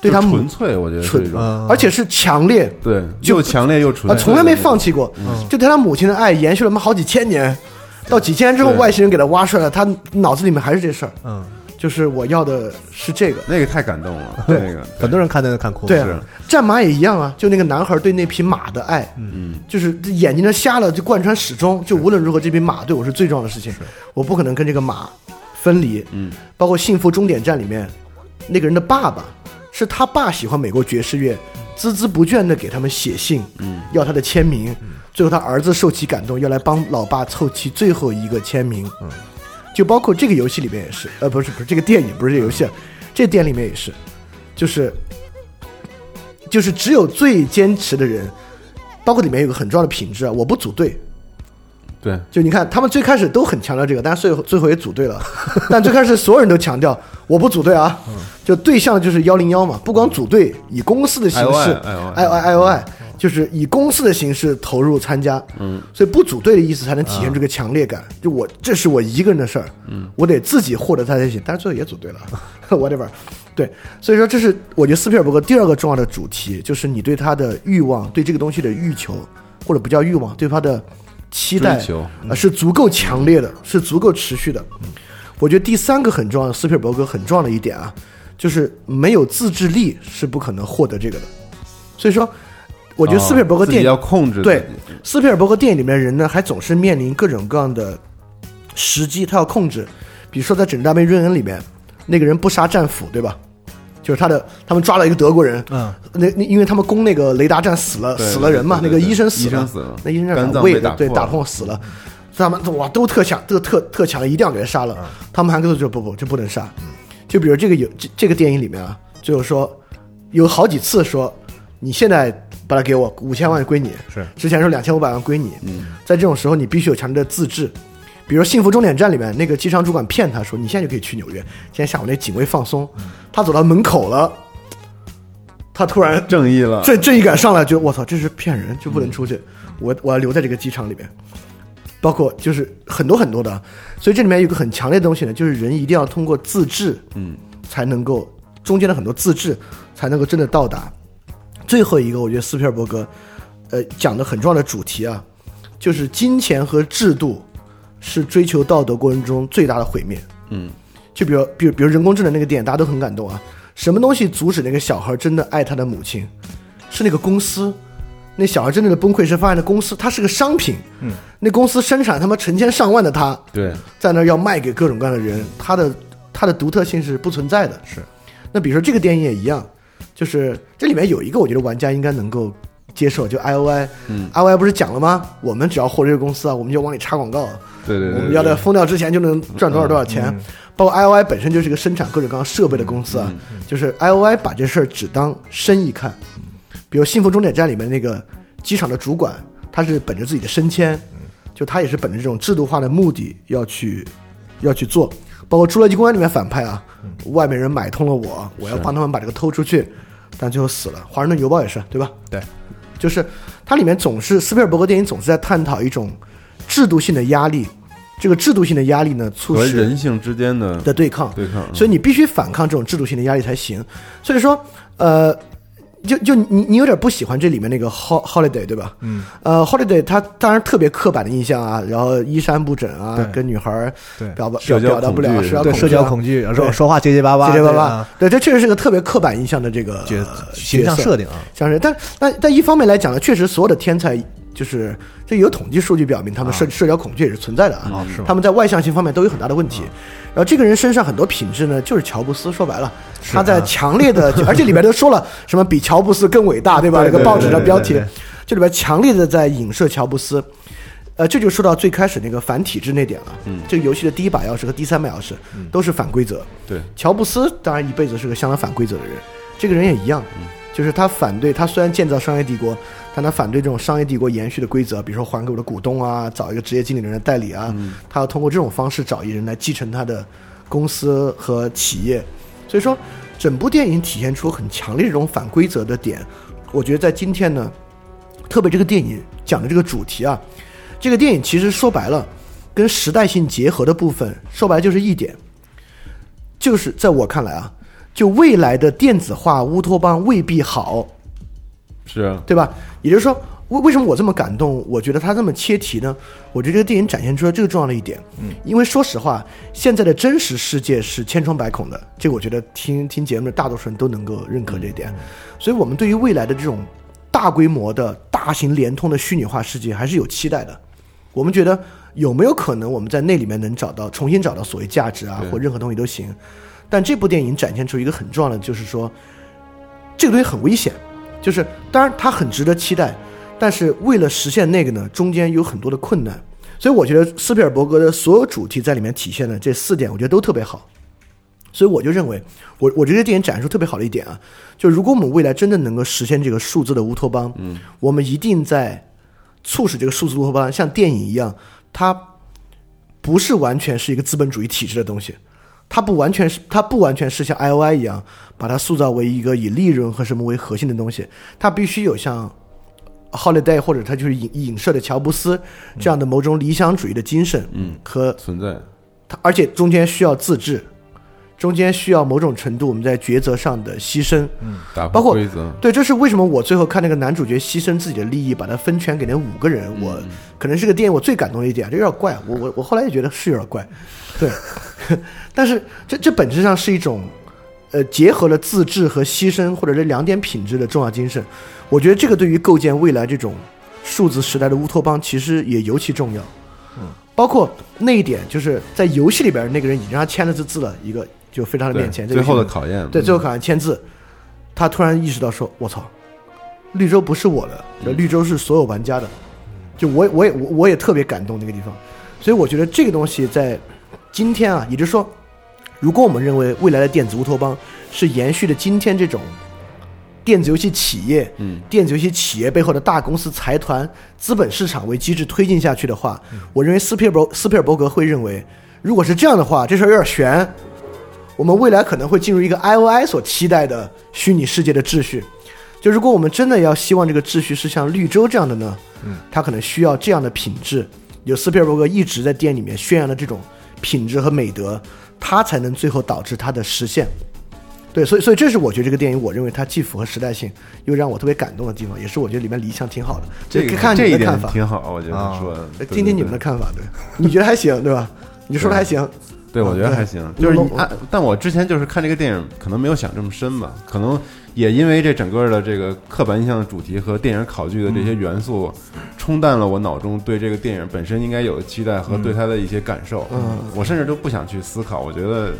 对他母纯粹，我觉得纯而且是强烈，对，就又强烈又纯啊，粹，从来没放弃过，就对他母亲的爱延续了他妈好几千年，到几千年之后，外星人给他挖出来了，他脑子里面还是这事儿，嗯，就是我要的是这个。那个太感动了，对 那个。很多人看那个看哭了，对啊，战马也一样啊，就那个男孩对那匹马的爱，嗯，就是眼睛都瞎了，就贯穿始终，就无论如何，这匹马对我是最重要的事情，我不可能跟这个马分离。嗯，包括《幸福终点站》里面那个人的爸爸，是他爸喜欢美国爵士乐，孜孜不倦的给他们写信，嗯，要他的签名。最后他儿子受其感动，要来帮老爸凑齐最后一个签名。嗯，就包括这个游戏里面也是，呃，不是不是这个电影，不是这个游戏啊，这电影里面也是，就是就是只有最坚持的人，包括里面有个很重要的品质啊，我不组队。对，就你看，他们最开始都很强调这个，但是最后最后也组队了。但最开始所有人都强调我不组队啊，就对象就是幺零幺嘛，不光组队，以公司的形式 I O I O I，就是以公司的形式投入参加。嗯，所以不组队的意思才能体现这个强烈感。就我这是我一个人的事儿，嗯，我得自己获得他才行。但是最后也组队了，whatever。对，所以说这是我觉得斯皮尔伯格第二个重要的主题，就是你对他的欲望，对这个东西的欲求，或者不叫欲望，对他的期待追求呃是足够强烈的，是足够持续的。我觉得第三个很重要的，斯皮尔伯格很重要的一点啊，就是没有自制力是不可能获得这个的。所以说，我觉得斯皮尔伯格电影、要控制对斯皮尔伯格电影里面人呢，还总是面临各种各样的时机，他要控制。比如说在《整治大兵瑞恩》里面，那个人不杀战俘，对吧？就是他的他们抓了一个德国人，嗯，那那因为他们攻那个雷达站死了死了人嘛，那个医生死了，那医生肝脏是胃对打被打破死了，他们哇都特强，都特特强，一定要给他杀了。他们韩国就不不这不能杀，就比如这个有这这个电影里面啊，就是说有好几次说你现在把它给我五千万归你，是。之前说两千五百万归你，嗯。在这种时候你必须有强烈的自制。比如《幸福终点站》里面那个机场主管骗他说：“你现在就可以去纽约。”今天下午那警卫放松，他走到门口了，他突然正义了，正正义感上来，就我操，这是骗人，就不能出去，我我要留在这个机场里面。包括就是很多很多的，所以这里面有个很强烈的东西呢，就是人一定要通过自制，嗯，才能够中间的很多自制才能够真的到达。最后一个，我觉得斯皮尔伯格，呃，讲的很重要的主题啊，就是金钱和制度是追求道德过程中最大的毁灭。嗯，就比如，比如，比如人工智能那个电影，大家都很感动啊。什么东西阻止那个小孩真的爱他的母亲？是那个公司。那小孩真正的崩溃是发现那公司它是个商品，嗯，那公司生产他妈成千上万的它，对，在那儿要卖给各种各样的人，它的它的独特性是不存在的。是，那比如说这个电影也一样，就是这里面有一个我觉得玩家应该能够接受，就 I O I，嗯，I O I 不是讲了吗？我们只要获得这个公司啊，我们就往里插广告，对对对，我们要在封掉之前就能赚多少多少钱。包括 I O I 本身就是一个生产各种各样设备的公司啊，就是 I O I 把这事儿只当生意看。比如《幸福终点站》里面那个机场的主管，他是本着自己的升迁，就他也是本着这种制度化的目的要去要去做。包括《侏罗纪公园》里面反派啊，外面人买通了我，我要帮他们把这个偷出去，但最后死了。《华盛顿邮报》也是，对吧？对，就是它里面总是斯皮尔伯格电影总是在探讨一种制度性的压力，这个制度性的压力呢，促和使人性之间的的对抗，对抗，所以你必须反抗这种制度性的压力才行。所以说，呃，就就你你有点不喜欢这里面那个 ho holiday 对吧？嗯，呃，holiday 他当然特别刻板的印象啊，然后衣衫不整啊，跟女孩儿对表表社交表达不了社社交恐惧啊交恐惧，然后说话结结巴巴，结结巴巴对这确实是个特别刻板印象的这个形象设定啊，像是，但但但一方面来讲呢，确实所有的天才就是这有统计数据表明，他们社、社交恐惧也是存在的啊。他们在外向性方面都有很大的问题。然后这个人身上很多品质呢，就是乔布斯。说白了，他在强烈的，而且里面都说了什么比乔布斯更伟大，对吧？对那个报纸的标题这里边强烈的在影射乔布斯。呃，这就说到最开始那个反体制那点了。嗯，这个游戏的第一把钥匙和第三把钥匙都是反规则。对乔布斯当然一辈子是个相当反规则的人，这个人也一样，就是他反对他虽然建造商业帝国，但他反对这种商业帝国延续的规则，比如说还给我的股东啊，找一个职业经理人的代理啊，他要通过这种方式找一人来继承他的公司和企业，所以说整部电影体现出很强烈这种反规则的点，我觉得在今天呢，特别这个电影讲的这个主题啊，这个电影其实说白了，跟时代性结合的部分，说白了就是一点，就是在我看来啊，就未来的电子化乌托邦未必好，是啊，对吧？也就是说，为为什么我这么感动？我觉得他这么切题呢？我觉得这个电影展现出了这个重要的一点。嗯，因为说实话，现在的真实世界是千疮百孔的，这个我觉得听听节目的大多数人都能够认可这一点。所以，我们对于未来的这种大规模的大型联通的虚拟化世界还是有期待的。我们觉得有没有可能我们在那里面能找到重新找到所谓价值啊，或任何东西都行。但这部电影展现出一个很重要的，就是说这个东西很危险，就是当然它很值得期待，但是为了实现那个呢，中间有很多的困难。所以我觉得斯皮尔伯格的所有主题在里面体现的这四点，我觉得都特别好。所以我就认为，我我觉得这电影展示出特别好的一点啊，就如果我们未来真的能够实现这个数字的乌托邦，嗯，我们一定在促使这个数字乌托邦像电影一样，它不是完全是一个资本主义体制的东西，它不完全是它不完全是像 I O I 一样把它塑造为一个以利润和什么为核心的东西，它必须有像 Holiday 或者它就是影影射的乔布斯这样的某种理想主义的精神，嗯，和存在，它而且中间需要自治，中间需要某种程度我们在抉择上的牺牲。打包括破规则，对，这是为什么我最后看那个男主角牺牲自己的利益，把他分权给那五个人，我可能是个电影我最感动的一点，这有点怪。我我我后来也觉得是有点怪，对，但是这这本质上是一种呃结合了自治和牺牲或者这两点品质的重要精神。我觉得这个对于构建未来这种数字时代的乌托邦，其实也尤其重要。嗯包括那一点，就是在游戏里边那个人已经让他签了字字了，一个就飞到他的面前，这最后的考验，对最后考验签字，他突然意识到说：“我操，绿洲不是我的，这绿洲是所有玩家的。”就我我也我我也特别感动那个地方，所以我觉得这个东西在今天啊，也就是说，如果我们认为未来的电子乌托邦是延续的今天这种电子游戏企业，嗯，电子游戏企业背后的大公司财团、资本市场为机制推进下去的话，我认为斯皮尔伯斯皮尔伯格会认为，如果是这样的话，这事儿有点悬。我们未来可能会进入一个 I O I 所期待的虚拟世界的秩序。就如果我们真的要希望这个秩序是像绿洲这样的呢，嗯，它可能需要这样的品质。有斯皮尔伯格一直在电影里面宣扬的这种品质和美德，它才能最后导致它的实现。对，所以所以这是我觉得这个电影，我认为它既符合时代性，又让我特别感动的地方，也是我觉得里面理想挺好的。这个看看这一点你的看法，挺好，我觉得听听你们的。看法，对，你觉得还行，对吧？你说的还行，对，我觉得还行，就是我按，但我之前就是看这个电影，可能没有想这么深吧，可能也因为这整个的这个刻板印象的主题和电影考据的这些元素，冲淡了我脑中对这个电影本身应该有的期待和对它的一些感受。嗯我甚至都不想去思考，我觉得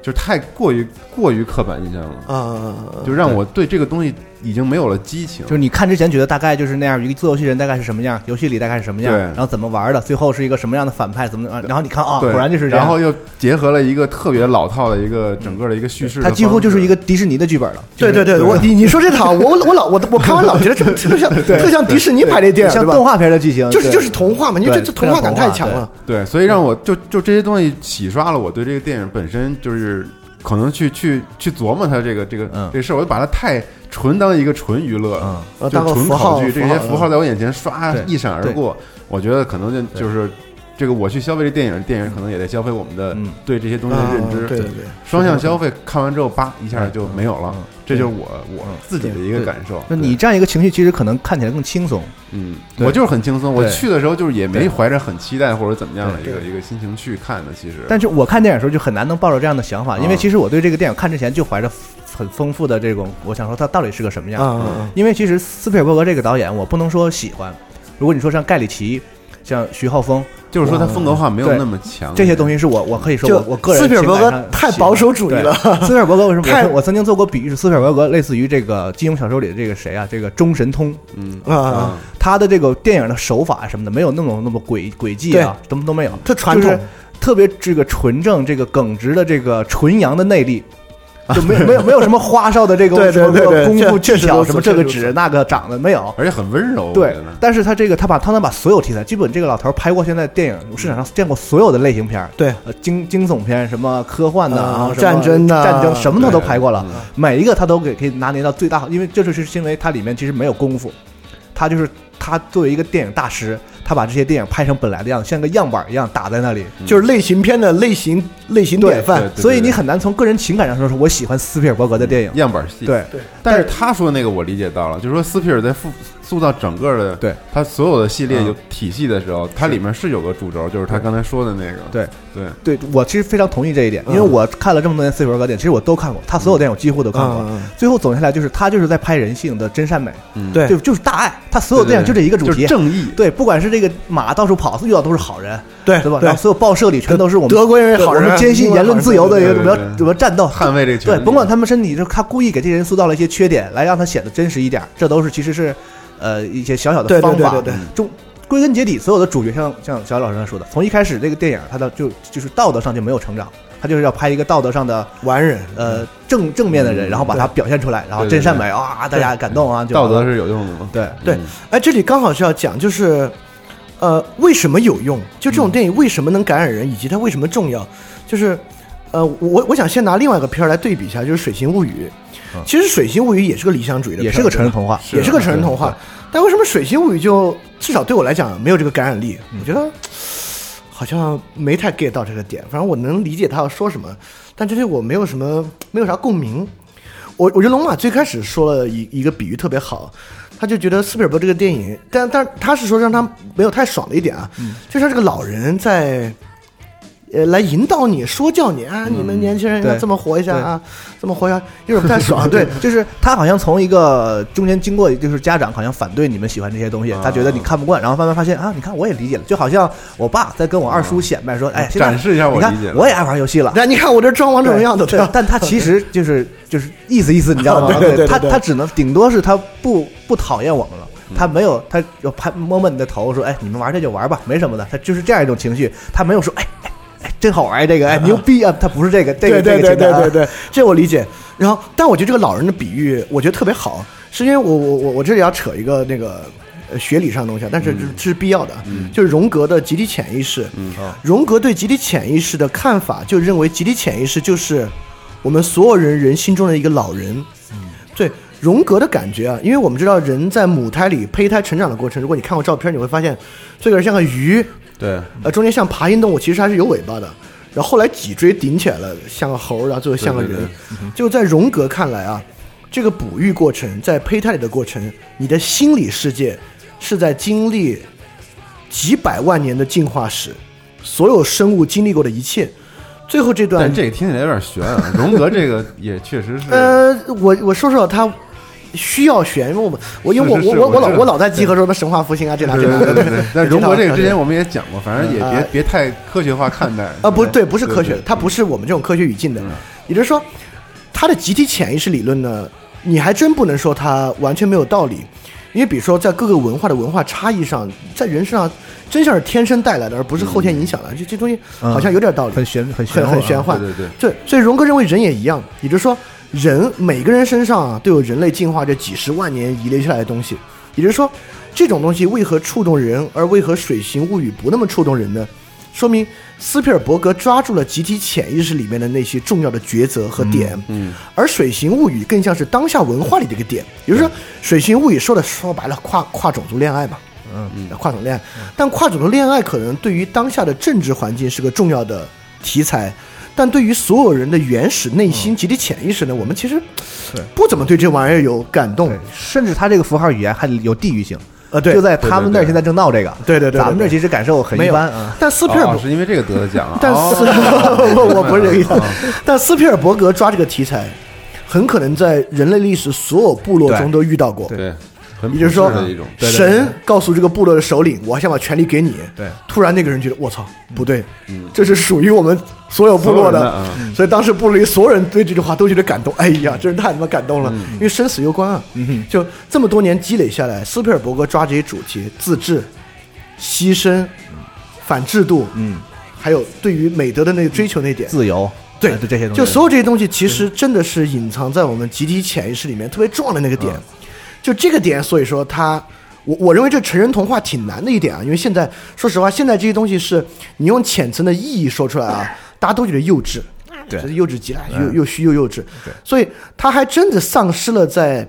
就太过于过于刻板印象了，啊，就让我对这个东西已经没有了激情。就是你看之前觉得大概就是那样，一个做游戏人大概是什么样，游戏里大概是什么样，然后怎么玩的，最后是一个什么样的反派，怎么啊？然后你看啊，对，果然就是这样。然后又结合了一个特别老套的一个整个的一个叙事它几乎就是一个迪士尼的剧本了。对对对，我你你说这套，我我老我我 看完老觉得这特像特像迪士尼拍的电影，像动画片的剧情，就是就是童话嘛，你这这童话感太强了。对，所以让我就就这些东西洗刷了我对这个电影本身就是可能去去去琢磨它这个这个、嗯。这个事儿，我就把它太纯当一个纯娱乐，就纯考据，这些符号在我眼前刷一闪而过，我觉得可能就就是这个我去消费这电影，电影可能也在消费我们的嗯。对这些东西的认知，啊对对对，双向消费，看完之后叭一下就没有了。嗯，这就是我我自己的一个感受。那你这样一个情绪，其实可能看起来更轻松。嗯，我就是很轻松。我去的时候就是也没怀着很期待或者怎么样的一个一个心情去看的。其实，但是我看电影的时候就很难能抱着这样的想法，因为啊其实我对这个电影看之前就怀着很丰富的这种，我想说它到底是个什么样。啊啊啊因为其实斯皮尔伯格这个导演，我不能说喜欢。如果你说像盖里奇、像徐浩峰就是说他风格化没有那么强。这些东西，是我我可以说就我我个人斯皮尔伯格太保守主义了 斯皮尔伯格为什么？太我我曾经做过比喻，是斯皮尔伯格类似于这个金庸小说里的这个谁啊？这个中神通，嗯啊啊，他的这个电影的手法什么的，没有那么那么诡诡计啊，什么都没有，特传统就是特别这个纯正、这个耿直的这个纯阳的内力，就没有没有没有什么花哨的这个 对对对对功夫技巧，什么这个确实如指那个长的没有。而且很温柔。对，但是他这个他把他能把所有题材，基本这个老头儿拍过现在电影市场上见过所有的类型片儿，对，呃惊惊悚片，什么科幻的啊战争的战争什么他都拍过了每一个他都给可以拿捏到最大，因为这就是因为它里面其实没有功夫，他就是他作为一个电影大师，他把这些电影拍成本来的样子，像个样板一样打在那里，就是类型片的类型类型典范所以你很难从个人情感上说，说我喜欢斯皮尔伯格的电影。样板戏。，对对但是他说那个我理解到了，就是说斯皮尔在塑塑造整个的对。他所有的系列嗯。有体系的时候，它里面是有个主轴，就是他刚才说的那个。对。对，对，我其实非常同意这一点，因为嗯。我看了这么多年斯皮尔伯格电影，其实我都看过，他所有电影我几乎都看过。最后总结下来就是他就是在拍人性的真善美，嗯，对。就就是大爱，他所有电影就这一个主题。正义。对，不管是这个马到处跑，遇到都是好人，对对吧？然后所有报社里全都是我们德国人好人。对我们坚信言论自由的一个怎么怎么战斗，捍卫这个权对，甭管他们身体，就他故意给这些人塑造了一些缺点，来让他显得真实一点，这都是其实是呃一些小小的对对方法。对对对。中归根结底，所有的主角像像小老师刚才说的，从一开始这个电影他的就就是道德上就没有成长，他就是要拍一个道德上的完人，呃正正面的人，然后把他表现出来，然后真善美啊，大家感动啊，就道德是有用的吗？对。对。嗯，哎，这里刚好是要讲，就是，呃，为什么有用？就这种电影为什么能感染人，以及它为什么重要？就是，呃，我我想先拿另外一个片儿来对比一下，就是《水形物语》。其实《水形物语》也是个理想主义的，也是个成人童话，也是个成人童话。但为什么《水形物语》就至少对我来讲没有这个感染力？我觉得好像没太 get 到这个点。反正我能理解他要说什么，但这些我没有什么没有啥共鸣。我我觉得龙马最开始说了一一个比喻特别好，他就觉得斯皮尔伯这个电影，但但他是说让他没有太爽的一点啊，就是他这个老人在呃来引导你说教你啊，你们年轻人要对这么活一下啊，这么活一下，有点不太爽。对，就是他好像从一个中间经过，就是家长好像反对你们喜欢这些东西，他觉得你看不惯，然后慢慢发现啊，你看我也理解了，就好像我爸在跟我二叔显摆说，哎，展示一下我理解我也爱玩游戏了。那你看我这装王者荣耀的，对？但他其实就是就是意思意思，你知道吗？对对对他他只能顶多是他不不讨厌我们了，嗯他没有他就拍摸摸你的头说，哎，你们玩这就玩吧，没什么的，他就是这样一种情绪，他没有说，哎真好玩这个，哎 牛逼啊，他不是这个，这个对对对这个情感啊对对对，这我理解。然后，但我觉得这个老人的比喻，我觉得特别好，是因为我我我我这里要扯一个那个呃学理上的东西啊，但是这这是必要的，就是荣格的集体潜意识。荣格对集体潜意识的看法，就认为集体潜意识就是我们所有人人心中的一个老人。对荣格的感觉啊，因为我们知道人在母胎里胚胎成长的过程，如果你看过照片，你会发现这个人像个鱼，对，呃，中间像爬行动物，其实还是有尾巴的。然后后来脊椎顶起来了，像个猴儿，然后最后像个人。就在荣格看来啊，这个哺育过程，在胚胎里的过程，你的心理世界是在经历几百万年的进化史，所有生物经历过的一切。最后这段但，这个听起来有点悬啊。荣格这个也确实是，呃，我我说说他。需要选，因为我们我因为我我我我老我老在集合说什么神话复兴啊这俩对这那的对对对对。但荣格这个之前我我们也讲过，反正也别啊别太科学化看待啊，不对，不是科学对，它不是我们这种科学语境的嗯。也就是说，它的集体潜意识理论呢，你还真不能说它完全没有道理，因为比如说在各个文化的文化差异上，在人身上真相是天生带来的，而不是后天影响的。这这东西好像有点道理，很玄很很玄很玄幻。对对对，所以荣格认为人也一样，也就是说，人每个人身上啊都有人类进化这几十万年遗留下来的东西。也就是说，这种东西为何触动人，而为何《水形物语》不那么触动人呢？说明斯皮尔伯格抓住了集体潜意识里面的那些重要的抉择和点，嗯，而《水形物语》更像是当下文化里的一个点。也就是说，《水形物语》说的说白了，跨跨种族恋爱嘛，嗯，跨种恋爱，但跨种族恋爱可能对于当下的政治环境是个重要的题材，但对于所有人的原始内心、集体潜意识呢，我们其实不怎么对这玩意儿有感动，甚至他这个符号语言还有地域性，呃。对，就在他们那儿现在正闹这个，对对对对咱们这儿其实感受很一般啊。但斯皮尔伯哦是因为这个得的奖啊，但斯，哦 我我不是这个意思。啊。但斯皮尔伯格抓这个题材，很可能在人类历史所有部落中都遇到过。对，很也就是说神告诉这个部落的首领，我想把权力给你。对，突然那个人觉得我操，不对，这是属于我们所有部落的啊所以当时部落里所有人对这句话都觉得感动。哎呀，真是太他妈感动了，因为生死攸关啊。就这么多年积累下来，斯皮尔伯格抓这些主题，自治、牺牲、反制度，嗯，还有对于美德的那个追求那点，自由，对这些东西，就所有这些东西，其实真的是隐藏在我们集体潜意识里面特别重要的那个点。就这个点，所以说他，我我认为这成人童话挺难的一点啊，因为现在说实话，现在这些东西是你用浅层的意义说出来啊，大家都觉得幼稚，对。幼稚极了，又又虚又幼稚。所以他还真的丧失了在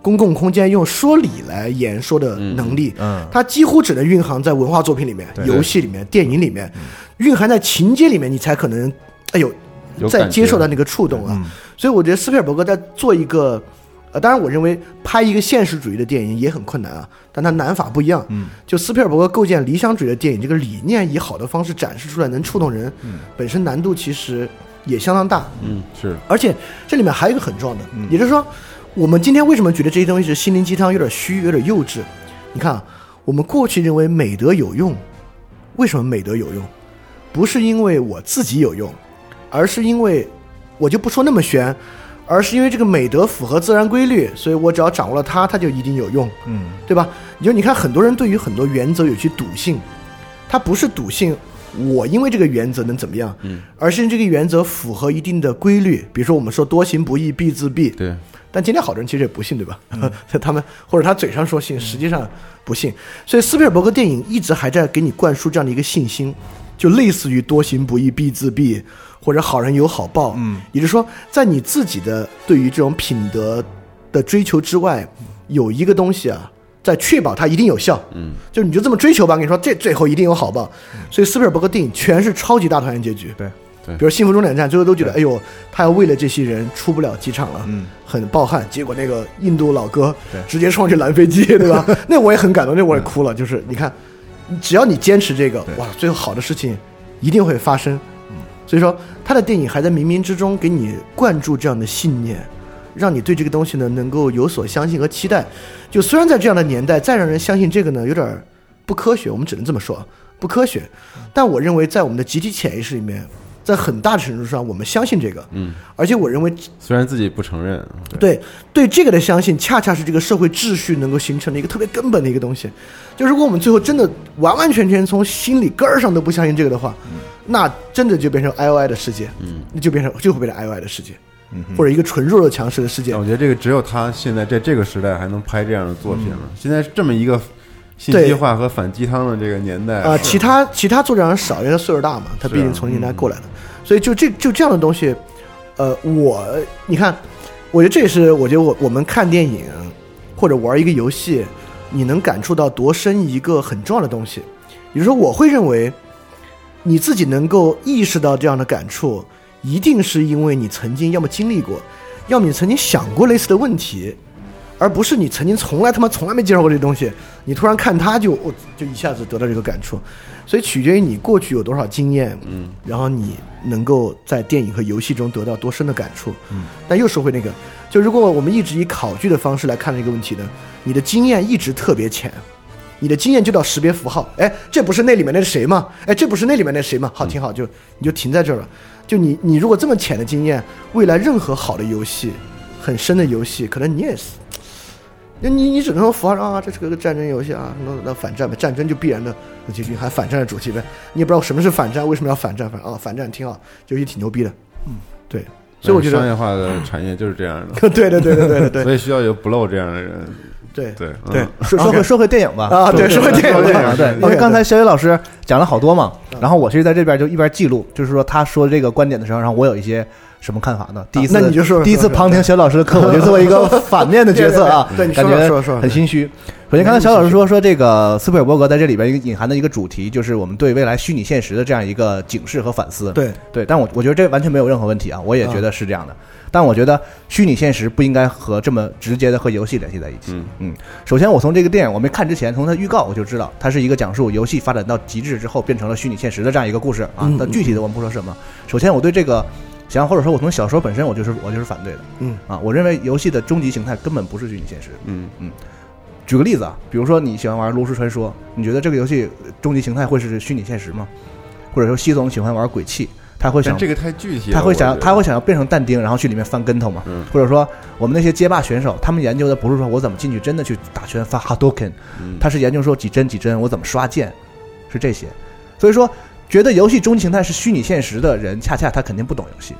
公共空间用说理来言说的能力。嗯它几乎只能蕴含在文化作品里面、游戏里面、电影里面，蕴含在情节里面，你才可能，哎呦，在接受到那个触动啊。所以我觉得斯皮尔伯格在做一个，呃，当然我认为拍一个现实主义的电影也很困难啊，但它难法不一样。嗯，就斯皮尔伯格构建理想主义的电影这个理念，以好的方式展示出来，能触动人，本身难度其实也相当大。嗯，是而且这里面还有一个很重要的，也就是说，我们今天为什么觉得这些东西是心灵鸡汤，有点虚，有点幼稚？你看啊，我们过去认为美德有用，为什么美德有用？不是因为我自己有用，而是因为我就不说那么玄，而是因为这个美德符合自然规律，所以我只要掌握了它，它就一定有用，嗯，对吧？你就你看，很多人对于很多原则有些笃信，他不是笃信我因为这个原则能怎么样，嗯，而是这个原则符合一定的规律，比如说我们说多行不义必自毙，对，但今天好多人其实也不信，对吧？他们或者他嘴上说信，实际上不信。所以斯皮尔伯格电影一直还在给你灌输这样的一个信心，就类似于多行不义必自毙，或者好人有好报。嗯，也就是说，在你自己的对于这种品德的追求之外，有一个东西啊，在确保它一定有效。嗯，就你就这么追求吧，跟你说这最后一定有好报。所以斯皮尔伯格电影全是超级大团圆结局。对对比如《幸福终点站》，最后都觉得，哎呦，他要为了这些人出不了机场了，嗯，很抱憾。结果那个印度老哥对直接上去拦飞机，对吧？那我也很感动，那我也哭了。就是你看，只要你坚持这个，哇，最后好的事情一定会发生。所以说他的电影还在冥冥之中给你灌注这样的信念，让你对这个东西呢能够有所相信和期待。就虽然在这样的年代，再让人相信这个呢有点不科学，我们只能这么说不科学。但我认为在我们的集体潜意识里面，在很大程度上我们相信这个，嗯，而且我认为虽然自己不承认，对。对这个的相信，恰恰是这个社会秩序能够形成的一个特别根本的一个东西。就如果我们最后真的完完全全从心里根儿上都不相信这个的话，那真的就变成 I O I 的世界，嗯，那就变成就会变成 I O I 的世界，嗯或者一个纯弱肉强食的世界。我。觉得这个只有他现在在这个时代还能拍这样的作品了。现在这么一个信息化和反鸡汤的这个年代啊、其他其他作者人少，因为他岁数大嘛，他毕竟从年代过来的，所以就这就这样的东西，呃，我你看，我觉得这也是我觉得我我们看电影或者玩一个游戏，你能感触到多深一个很重要的东西，也就是说，我会认为你自己能够意识到这样的感触，一定是因为你曾经要么经历过，要么你曾经想过类似的问题。而不是你曾经从来他妈从来没介绍过这东西，你突然看它就我就一下子得到这个感触，所以取决于你过去有多少经验，嗯，然后你能够在电影和游戏中得到多深的感触，嗯，但又说回那个，就如果我们一直以考据的方式来看这个问题呢，你的经验一直特别浅，你的经验就到识别符号，哎，这不是那里面那谁吗？哎，这不是那里面那谁吗？好，挺好，就你就停在这儿了。就你你如果这么浅的经验，未来任何好的游戏，很深的游戏，可能你也是。那你你只能说符号上啊，这是个战争游戏啊，那那反战呗，战争就必然的结局，还反战的主题呗，你也不知道什么是反战，为什么要反战，反正啊反战挺好，游戏挺牛逼的，嗯，对，所以我觉得，商业化的产业就是这样的，对对对对对对所以需要有 blow 这样的人。对对对嗯说说回说回电影吧啊对说回电影电影对对，因为刚才小雨老师讲了好多嘛，然后我其实在这边就一边记录，就是说他说这个观点的时候，然后我有一些什么看法呢？第一次，那你就说说第一次旁听小老师的课，我就作为一个反面的角色啊，对对对对你感觉很心虚。首先，刚才小老师说说这个斯皮尔伯格在这里边一个隐含的一个主题，就是我们对未来虚拟现实的这样一个警示和反思。对对，但我我觉得这完全没有任何问题啊，我也觉得是这样的。但我觉得虚拟现实不应该和这么直接的和游戏联系在一起。嗯嗯，首先我从这个电影我没看之前，从它预告我就知道，它是一个讲述游戏发展到极致之后变成了虚拟现实的这样一个故事啊嗯。但具体的我们不说什么。首先我对这个想法，或者说我从小说本身我就是我就是反对的。嗯啊，我认为游戏的终极形态根本不是虚拟现实。嗯嗯举个例子啊，比如说你喜欢玩《炉石传说》，你觉得这个游戏终极形态会是虚拟现实吗？或者说西总喜欢玩鬼泣，他会想这个太具体了，他会想他会想要变成但丁，然后去里面翻跟头嘛？嗯或者说我们那些街霸选手，他们研究的不是说我怎么进去真的去打拳发 Hadouken，嗯他是研究说几帧几帧我怎么刷剑，是这些。所以说，觉得游戏终极形态是虚拟现实的人，恰恰他肯定不懂游戏。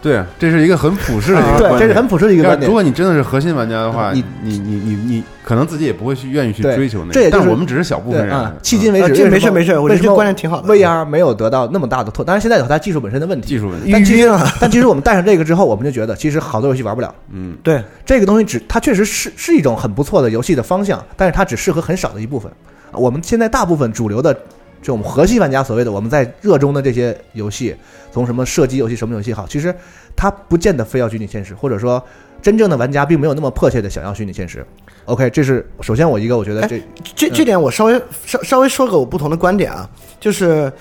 对啊，这是一个很普世的一个对观点，这是很普世的一个观点如果你真的是核心玩家的话，你你你你你你可能自己也不会去愿意去追求那个，这也就是但我们只是小部分人啊，迄今为止，啊这没事没事我觉得这观点挺好的 VR 没有得到那么大的拓，当然现在有它技术本身的问题，技术问题，但其实啊但其实我们带上这个之后，我们就觉得其实好多游戏玩不了。嗯，对，这个东西只它确实是是一种很不错的游戏的方向，但是它只适合很少的一部分。我们现在大部分主流的，就我们核心玩家所谓的我们在热衷的这些游戏，从什么射击游戏、什么游戏好，其实它不见得非要虚拟现实，或者说真正的玩家并没有那么迫切的想要虚拟现实。OK，这是首先我一个我觉得这这这点我稍微稍稍微说个我不同的观点啊，就是，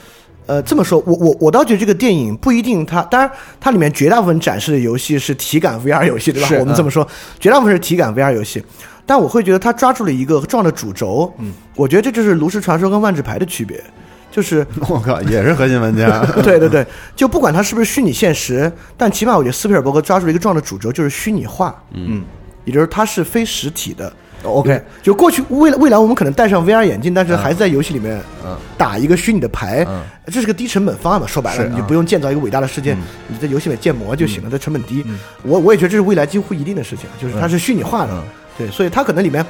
呃，这么说，我我我倒觉得这个电影不一定它，当然它里面绝大部分展示的游戏是体感 VR 游戏，对吧？我们这么说，绝大部分是体感 VR 游戏，但我会觉得他抓住了一个重要的主轴，嗯，我觉得这就是炉石传说跟万智牌的区别，就是 我靠，也是核心玩家，对对对，就不管它是不是虚拟现实，但起码我觉得斯皮尔伯格抓住了一个重要的主轴，就是虚拟化，嗯。也就是它是非实体的。OK 就过去未来未来我们可能戴上 VR 眼镜，但是还是在游戏里面嗯。打一个虚拟的牌，嗯。这是个低成本方案嘛？说白了，是。你就啊不用建造一个伟大的世界，你在游戏里面建模就行了，这成本低。嗯。我我也觉得这是未来几乎一定的事情，就是它是虚拟化的。嗯，对，所以它可能里面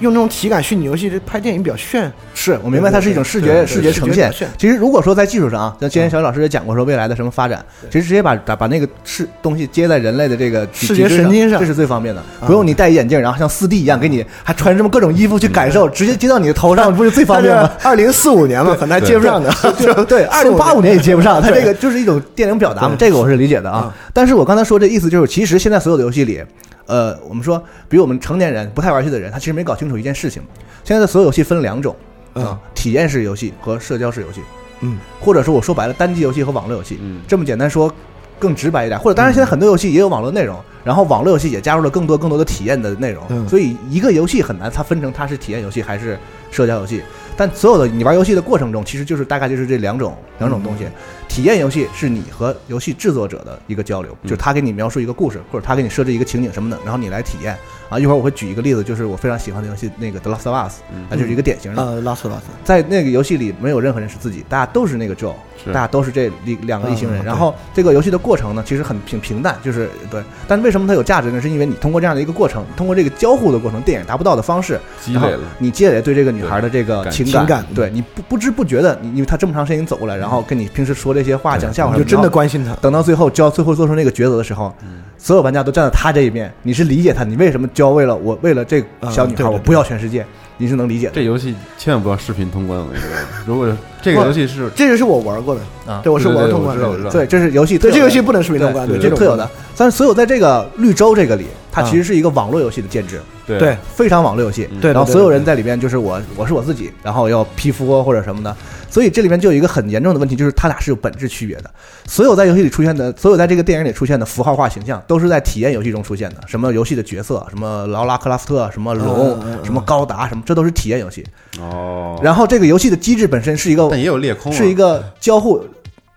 用那种体感虚拟游戏拍电影比较炫，是我明白它是一种视觉视觉呈现。其实如果说在技术上啊，像今天小雨老师也讲过说未来的什么发展，其实直接把把把那个视东西接在人类的这个视觉神经上这是最方便的，不用你戴眼镜，然后像四 D 一样给你还穿什么各种衣服去感受，直接接到你的头上，不是最方便吗？二零四五年嘛，可能还接不上的，对，二零八五年也接不上，它这个就是一种电影表达嘛，这个我是理解的啊。但是我刚才说这意思就是，其实现在所有的游戏里，呃，我们说，比如我们成年人不太玩游戏的人，他其实没搞清楚一件事情，现在的所有游戏分两种嗯。啊，体验式游戏和社交式游戏。嗯，或者说我说白了，单机游戏和网络游戏，嗯。这么简单说更直白一点，或者当然现在很多游戏也有网络内容，然后网络游戏也加入了更多更多的体验的内容，嗯。所以一个游戏很难它分成它是体验游戏还是社交游戏。但所有的你玩游戏的过程中，其实就是大概就是这两种两种东西。体验游戏是你和游戏制作者的一个交流，就是他给你描述一个故事，或者他给你设置一个情景什么的，然后你来体验。啊，一会儿我会举一个例子，就是我非常喜欢的游戏那个《The Last of Us》，那就是一个典型的。呃，拉斯拉斯，在那个游戏里，没有任何人是自己，大家都是那个 Joe，大家都是这两两个一行人。嗯然后这个游戏的过程呢，其实很平平淡，就是对。但为什么它有价值呢？是因为你通过这样的一个过程，通过这个交互的过程，电影达不到的方式，积累了，你积累对这个女孩的这个感情情感对你不不知不觉的，你因为她这么长时间走过来，然后跟你平时说这些话、讲笑话，你就真的关心她。等到最后就要最后做出那个抉择的时候，嗯所有玩家都站在她这一边，你是理解她，你为什么交为了我为了这个小女孩，我不要全世界，你是能理解的。这游戏千万不要视频通关，我跟你说，如果这个游戏是这个是我玩过的，啊。对，我是玩通关的。对，这是游戏对，这个游戏不能视频通关，对这是特有的。但是所有在这个绿洲这个里，它啊。其实是一个网络游戏的建制，对。对非常网络游戏。嗯。对，然后所有人在里边就是我，我是我自己，然后要皮肤或者什么的，所以这里面就有一个很严重的问题，就是它俩是有本质区别的。所有在游戏里出现的，所有在这个电影里出现的符号化形象，都是在体验游戏中出现的。什么游戏的角色，什么劳拉克拉夫特，什么龙什么高达，什么，这都是体验游戏。哦，然后这个游戏的机制本身是一个但也有裂空啊，是一个交互。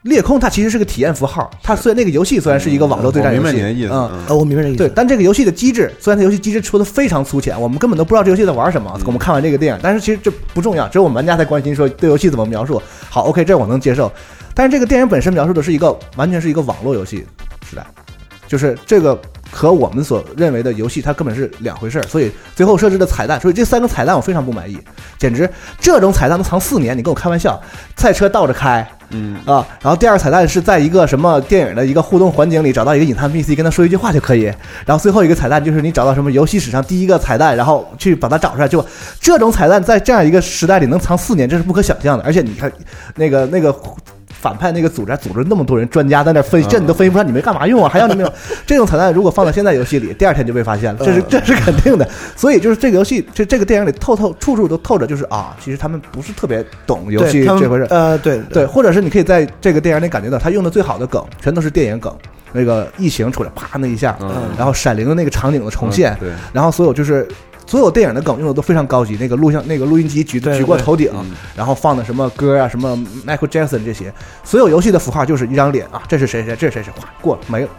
裂空它其实是个体验符号，它虽然那个游戏虽然是一个网络对战游戏，我明白你的意思，嗯，我明白这个意思。对，但这个游戏的机制，虽然它游戏机制出的非常粗浅，我们根本都不知道这游戏在玩什么。我们看完这个电影，但是其实这不重要，只有我们玩家才关心说对游戏怎么描述。好，OK，这我能接受。但是这个电影本身描述的是一个完全是一个网络游戏时代，就是这个和我们所认为的游戏它根本是两回事儿。所以最后设置的彩蛋，所以这三个彩蛋我非常不满意，简直这种彩蛋能藏四年，你跟我开玩笑？赛车倒着开，嗯，啊，然后第二个彩蛋是在一个什么电影的一个互动环境里找到一个隐藏 NPC，跟他说一句话就可以。然后最后一个彩蛋就是你找到什么游戏史上第一个彩蛋，然后去把它找出来。就这种彩蛋在这样一个时代里能藏四年，这是不可想象的。而且你看，那个那个。反派那个组织还组织那么多人专家在那分析，这你都分析不出来，你没干嘛用啊？还要你们有这种彩蛋？如果放到现在游戏里，第二天就被发现了，这是这是肯定的。所以就是这个游戏，这这个电影里透透处处都透着，就是啊，其实他们不是特别懂游戏这回事。呃，对对，，或者是你可以在这个电影里感觉到他用的最好的梗，全都是电影梗。那个异形出来，啪那一下，嗯然后闪灵的那个场景的重现，对，然后所有就是所有电影的梗用的都非常高级，那个录像那个录音机举对对举过头顶，嗯然后放的什么歌啊，什么 Michael Jackson 这些，所有游戏的符号就是一张脸啊，这是谁谁，这是谁谁，哗过了没了。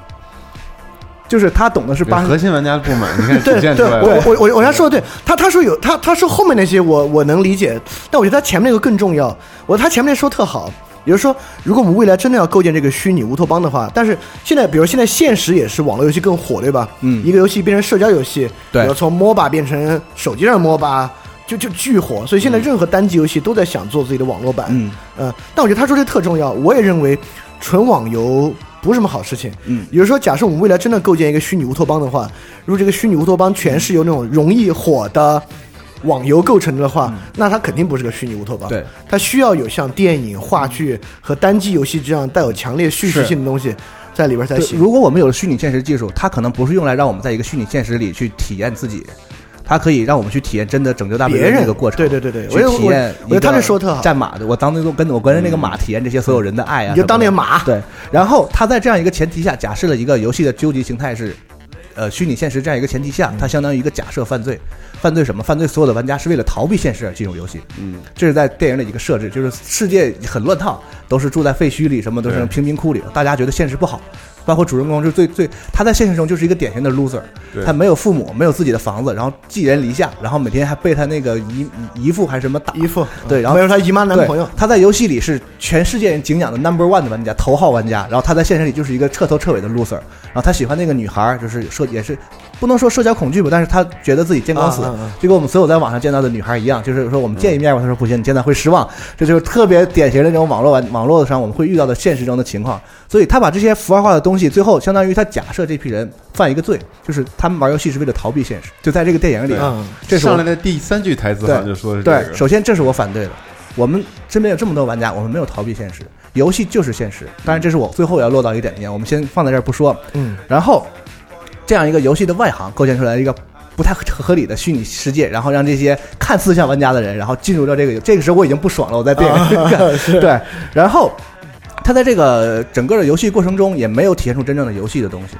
就是他懂的是八核心玩家的不满，你看出来了。我我我我要说的对，他他说有他他说后面那些我我能理解，但我觉得他前面那个更重要。我他前面那说特好，也就是说，如果我们未来真的要构建这个虚拟乌托邦的话，但是现在比如现在现实也是网络游戏更火，对吧？嗯一个游戏变成社交游戏，对比如从 MOBA 变成手机上的 MOBA。就就巨火，所以现在任何单机游戏都在想做自己的网络版。嗯，呃，但我觉得他说这特重要，我也认为纯网游不是什么好事情。嗯，也就是说，假设我们未来真的构建一个虚拟乌托邦的话，如果这个虚拟乌托邦全是由那种容易火的网游构成的话，那它肯定不是个虚拟乌托邦。嗯对，它需要有像电影、话剧和单机游戏这样带有强烈叙事性的东西在里边才，行。如果我们有了虚拟现实技术，它可能不是用来让我们在一个虚拟现实里去体验自己，它可以让我们去体验真的拯救大本营别人这个过程。对对对对，我体验我我觉得他这说特好，战马的，我当那个跟我跟着那个马体验这些所有人的爱啊，你就当那个马。对，然后他在这样一个前提下，假设了一个游戏的究极形态是。呃，虚拟现实这样一个前提下，它相当于一个假设犯罪，犯罪什么？犯罪所有的玩家是为了逃避现实而进入游戏，嗯，这是在电影里一个设置，就是世界很乱套，都是住在废墟里，什么都是对贫民窟里，大家觉得现实不好。包括主人公是最最，他在现实中就是一个典型的 loser，对他没有父母，没有自己的房子，然后寄人篱下，然后每天还被他那个姨姨父还是什么打，姨父对，然后没有他姨妈男朋友，他在游戏里是全世界人敬仰的 number one 的玩家，头号玩家。然后他在现实里就是一个彻头彻尾的 loser。然后他喜欢那个女孩，就是说也是不能说社交恐惧吧，但是他觉得自己见光死就跟我们所有在网上见到的女孩一样，就是说我们见一面吧，他说不行，你见到会失望。这就是特别典型的那种网络玩网络上我们会遇到的现实中的情况。所以他把这些符号化的东西，最后相当于他假设这批人犯一个罪，就是他们玩游戏是为了逃避现实。就在这个电影里，嗯这上来的第三句台词就说的是这对，个，首先这是我反对的。我们身边有这么多玩家，我们没有逃避现实，游戏就是现实。当然，这是我最后要落到一个点点，我们先放在这儿不说。嗯，然后，这样一个游戏的外行构建出来一个不太合理的虚拟世界，然后让这些看似像玩家的人，然后进入到这个这个时候我已经不爽了，我在电影 对，然后他在这个整个的游戏过程中也没有体现出真正的游戏的东西。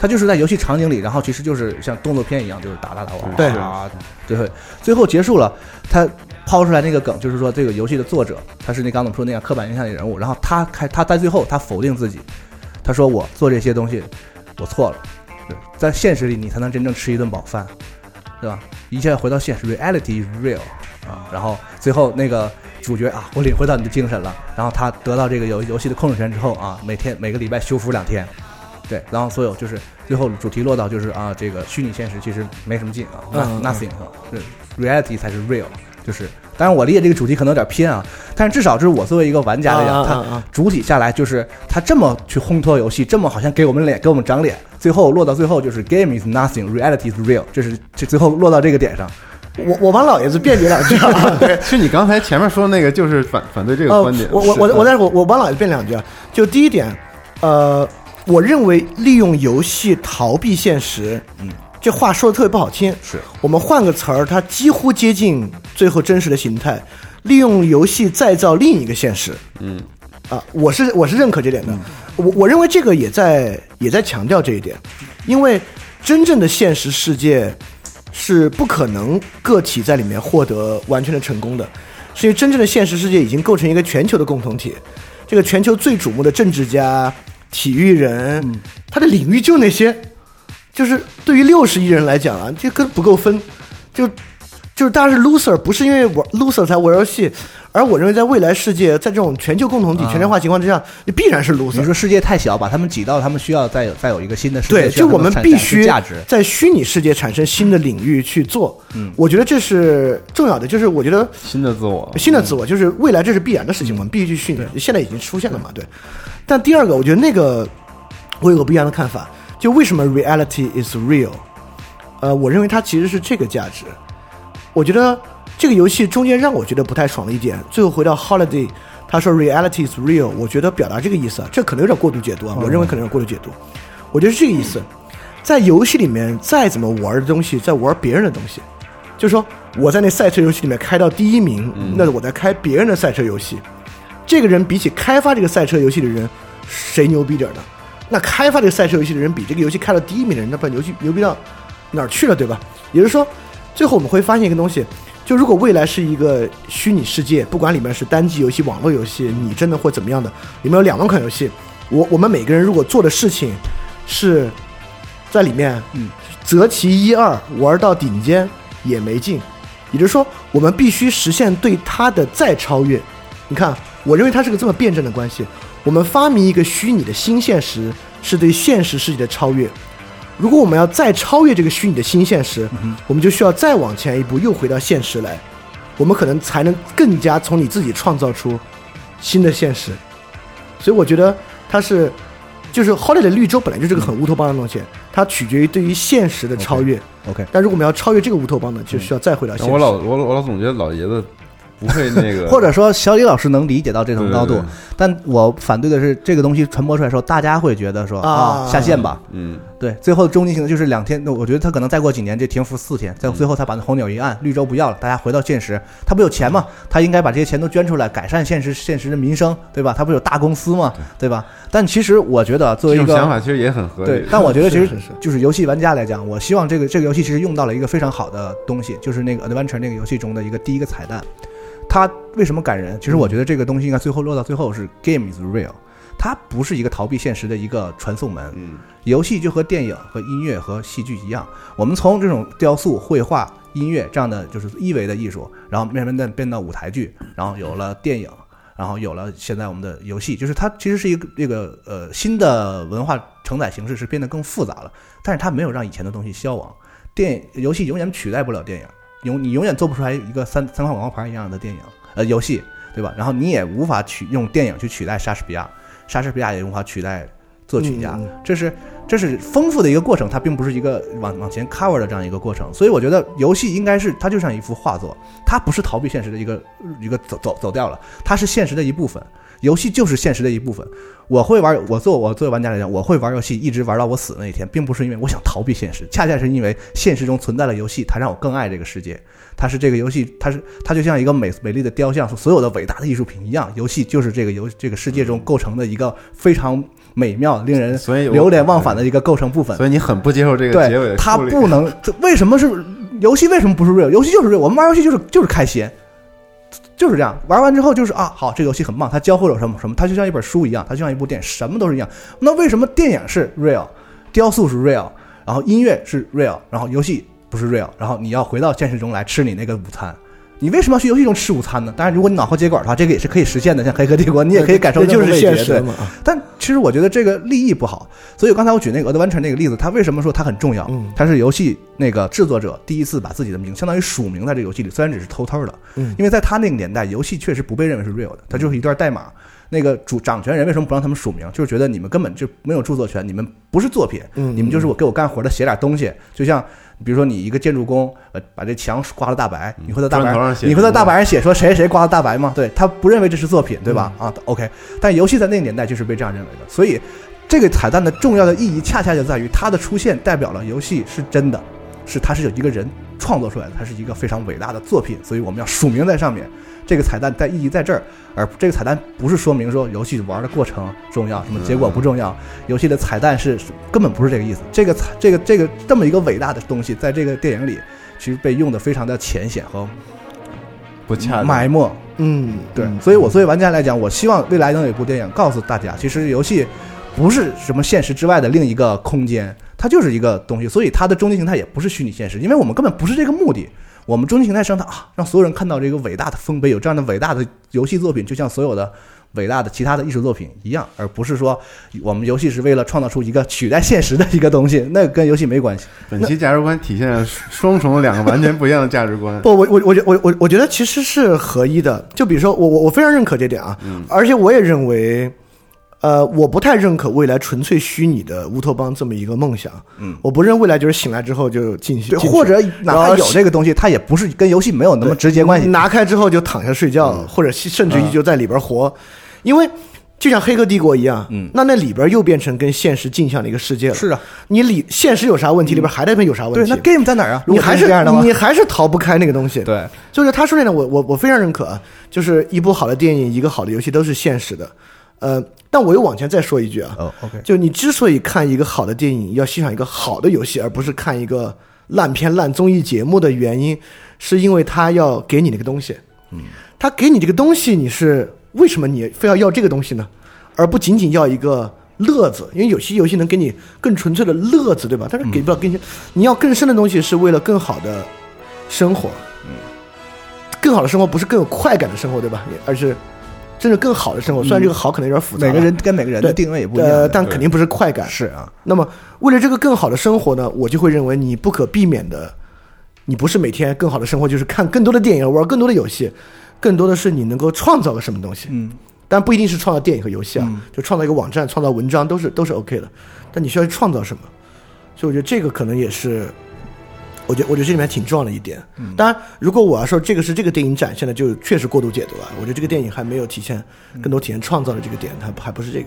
他就是在游戏场景里，然后其实就是像动作片一样，就是打打打玩，对啊，最后最后结束了，他抛出来那个梗，就是说这个游戏的作者他是那刚才我们说那样刻板印象的人物，然后他开他在最后他否定自己，他说我做这些东西我错了，对在现实里你才能真正吃一顿饱饭，对吧？一切回到现实，reality is real 啊，然后最后那个主角啊，我领会到你的精神了，然后他得到这个游游戏的控制权之后啊，每天每个礼拜修复两天。对，然后所有就是最后主题落到就是啊，这个虚拟现实其实没什么劲啊嗯，nothing 啊，是 reality 才是 real，就是当然我理解这个主题可能有点偏啊，但是至少就是我作为一个玩家来讲，啊啊啊他啊主体下来就是他这么去烘托游戏，这么好像给我们脸给我们长脸，最后落到最后就是 game is nothing，reality is real，这是这最后落到这个点上，我我帮老爷子辩解两句啊。对，其实你刚才前面说的那个就是反反对这个呃观点。我我我我但是我我帮老爷子辩两句啊。就第一点，呃，我认为利用游戏逃避现实，嗯，这话说的特别不好听。是我们换个词儿，它几乎接近最后真实的形态，利用游戏再造另一个现实。嗯啊，我是我是认可这点的。我我认为这个也在也在强调这一点，因为真正的现实世界是不可能个体在里面获得完全的成功的，是因为真正的现实世界已经构成一个全球的共同体。这个全球最瞩目的政治家、体育人，他的领域就那些，就是对于六十亿人来讲啊，这根本不够分，就就是大家是 loser，不是因为玩 loser 才玩游戏，而我认为在未来世界，在这种全球共同体、啊全球化情况之下，你必然是 loser。你说世界太小，把他们挤到他们需要再有再有一个新的世界，对，就我们必须，在虚拟世界产生新的领域去做。嗯，我觉得这是重要的，就是我觉得新的自我，新的自我，就是未来这是必然的事情，我们必须去虚拟，现在已经出现了嘛，对。但第二个，我觉得那个我有个不一样的看法，就为什么 reality is real？呃，我认为它其实是这个价值。我觉得这个游戏中间让我觉得不太爽的一点，最后回到 Holiday，他说 reality is real，我觉得表达这个意思啊，这可能有点过度解读啊，我认为可能有点过度解读。我觉得是这个意思，在游戏里面再怎么玩的东西，在玩别人的东西，就是说我在那赛车游戏里面开到第一名，那我在开别人的赛车游戏。这个人比起开发这个赛车游戏的人，谁牛逼点儿呢？那开发这个赛车游戏的人比这个游戏开到第一名的人，那不然游戏牛逼到哪儿去了，对吧？也就是说，最后我们会发现一个东西，就如果未来是一个虚拟世界，不管里面是单机游戏、网络游戏，你真的会怎么样的？里面有两万款游戏，我我们每个人如果做的事情是在里面，嗯，择其一二玩到顶尖也没劲。也就是说，我们必须实现对它的再超越。你看，我认为它是个这么辩证的关系。我们发明一个虚拟的新现实，是对现实世界的超越。如果我们要再超越这个虚拟的新现实，我们就需要再往前一步，又回到现实来。我们可能才能更加从你自己创造出新的现实。所以我觉得它是，就是 Holiday 的绿洲本来就是个很乌托邦的东西，它取决于对于现实的超越。OK，但如果我们要超越这个乌托邦呢，就需要再回到现实。我老我我老总觉得老爷子不会那个，或者说小李老师能理解到这种高度，对对对但我反对的是这个东西传播出来的时候，大家会觉得说啊下线吧。嗯，对，最后终极性的就是两天，那我觉得他可能再过几年这停服四天，在最后他把那红鸟一按，绿洲不要了，大家回到现实，他不有钱吗？他应该把这些钱都捐出来，改善现实现实的民生，对吧？他不是有大公司吗？对吧？但其实我觉得作为一个想法其实也很合理。对，但我觉得其实就是游戏玩家来讲，我希望这个这个游戏其实用到了一个非常好的东西，就是那个 Adventure 那个游戏中的一个第一个彩蛋。它为什么感人？其实我觉得这个东西应该最后落到最后是 Game is real，它不是一个逃避现实的一个传送门。嗯，游戏就和电影、和音乐、和戏剧一样，我们从这种雕塑、绘画、音乐这样的就是一维的艺术，然后慢慢的变到舞台剧，然后有了电影，然后有了现在我们的游戏，就是它其实是一个这个呃新的文化承载形式是变得更复杂了，但是它没有让以前的东西消亡。电游戏永远取代不了电影，永你永远做不出来一个三三块广告牌一样的电影呃游戏，对吧？然后你也无法取用电影去取代莎士比亚，莎士比亚也无法取代作曲家，这是这是丰富的一个过程，它并不是一个往往前 cover 的这样一个过程。所以我觉得游戏应该是它就像一幅画作，它不是逃避现实的一个一个走走走掉了，它是现实的一部分。游戏就是现实的一部分。我会玩，我做我作为玩家来讲，我会玩游戏一直玩到我死那一天，并不是因为我想逃避现实，恰恰是因为现实中存在了游戏，它让我更爱这个世界。它是这个游戏，它是它就像一个美美丽的雕像，所有的伟大的艺术品一样，游戏就是这个游这个世界中构成的一个非常美妙、令人所以我流连忘返的一个构成部分。所以你很不接受这个结尾对，的它不能，这为什么是游戏？为什么不是 real？游戏就是 real，我们玩游戏就是就是开心，就是这样。玩完之后就是啊，好，这个游戏很棒，它教会了我什么什么，它就像一本书一样，它就像一部电影，什么都是一样。那为什么电影是 real，雕塑是 real，然后音乐是 real，然后游戏不是 real，然后你要回到现实中来吃你那个午餐？你为什么要去游戏中吃午餐呢？当然，如果你脑后接管的话，这个也是可以实现的。像《黑客帝国》，你也可以感受这就是那种味觉对现实嘛。啊但其实我觉得这个利益不好，所以刚才我举那个《Adventure》那个例子，它为什么说它很重要？嗯它是游戏那个制作者第一次把自己的名，相当于署名在这个游戏里，虽然只是偷偷的，嗯因为在他那个年代，游戏确实不被认为是 real 的，它就是一段代码。那个主掌权人为什么不让他们署名？就是觉得你们根本就没有著作权，你们不是作品，嗯你们就是我给我干活的写点东西。就像比如说你一个建筑工，呃，把这墙刮了大白，你会在大白上写你会在大白上写说谁谁刮了大白吗？对他不认为这是作品，对吧？啊，OK，但游戏在那个年代就是被这样认为的，所以这个彩蛋的重要的意义恰恰就在于它的出现代表了游戏是真的，是它是有一个人创作出来的，它是一个非常伟大的作品，所以我们要署名在上面。这个彩蛋在意义在这儿，而这个彩蛋不是说明说游戏玩的过程重要，什么结果不重要。游戏的彩蛋是根本不是这个意思。这个彩这个这个这么一个伟大的东西，在这个电影里其实被用的非常的浅显和不恰当埋没。嗯，对，嗯所以我作为玩家来讲，我希望未来能有一部电影告诉大家，其实游戏不是什么现实之外的另一个空间，它就是一个东西，所以它的终极形态也不是虚拟现实，因为我们根本不是这个目的。我们终极形态是让它啊，让所有人看到这个伟大的丰碑，有这样的伟大的游戏作品，就像所有的伟大的其他的艺术作品一样，而不是说我们游戏是为了创造出一个取代现实的一个东西，那跟游戏没关系。本期价值观体现了双重两个完全不一样的价值观。不，我我我觉我我我觉得其实是合一的。就比如说，我我我非常认可这点啊，而且我也认为，呃，我不太认可未来纯粹虚拟的乌托邦这么一个梦想。嗯，我不认未来就是醒来之后就进去，对，或者哪怕有这个东西，它也不是跟游戏没有那么直接关系。拿开之后就躺下睡觉，或者甚至于就在里边活，因为就像《黑客帝国》一样，嗯那那里边又变成跟现实镜像的一个世界了。是啊，你里现实有啥问题，里边还得有啥问对，题。那 game 在哪儿啊？你还是这样的话，你还是逃不开那个东西。对，就是他说那点，我我我非常认可啊，就是一部好的电影，一个好的游戏都是现实的。呃，但我又往前再说一句啊，哦，OK，就你之所以看一个好的电影，要欣赏一个好的游戏，而不是看一个烂片、烂综艺节目的原因，是因为他要给你那个东西。嗯，他给你这个东西，你是为什么你非要要这个东西呢？而不仅仅要一个乐子？因为有些游戏能给你更纯粹的乐子，对吧？但是给不了更深，你要更深的东西，是为了更好的生活。嗯，更好的生活不是更有快感的生活，对吧？而是真正更好的生活。虽然这个好可能有点复杂，每个人跟每个人的定位也不一样呃，但肯定不是快感。是啊，那么，为了这个更好的生活呢，我就会认为你不可避免的，你不是每天更好的生活就是看更多的电影，玩更多的游戏，更多的是你能够创造个什么东西。嗯，但不一定是创造电影和游戏啊，嗯就创造一个网站、创造文章都是都是 OK 的。但你需要去创造什么？所以我觉得这个可能也是，我觉得我觉得这里面挺重要的一点。嗯当然，如果我要说这个是这个电影展现的，就确实过度解读了。我觉得这个电影还没有体现更多体现创造的这个点，它还不是这个。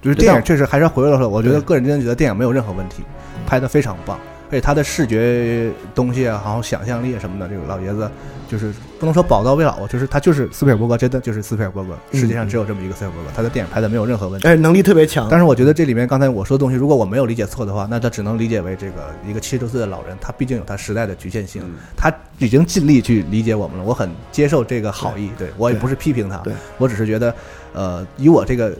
就是电影确实还是要回过头来，我觉得个人真的觉得电影没有任何问题，拍的非常棒，而且他的视觉东西啊，然后想象力啊什么的，这个老爷子就是不能说宝刀未老，就是他就是斯皮尔伯格，真的就是斯皮尔伯格，世界上只有这么一个斯皮尔伯格，他的电影拍的没有任何问题。哎，能力特别强。但是我觉得这里面刚才我说的东西，如果我没有理解错的话，那他只能理解为这个一个七十多岁的老人，他毕竟有他时代的局限性，他已经尽力去理解我们了。我很接受这个好意，对我也不是批评他对，我只是觉得，呃，以我这个，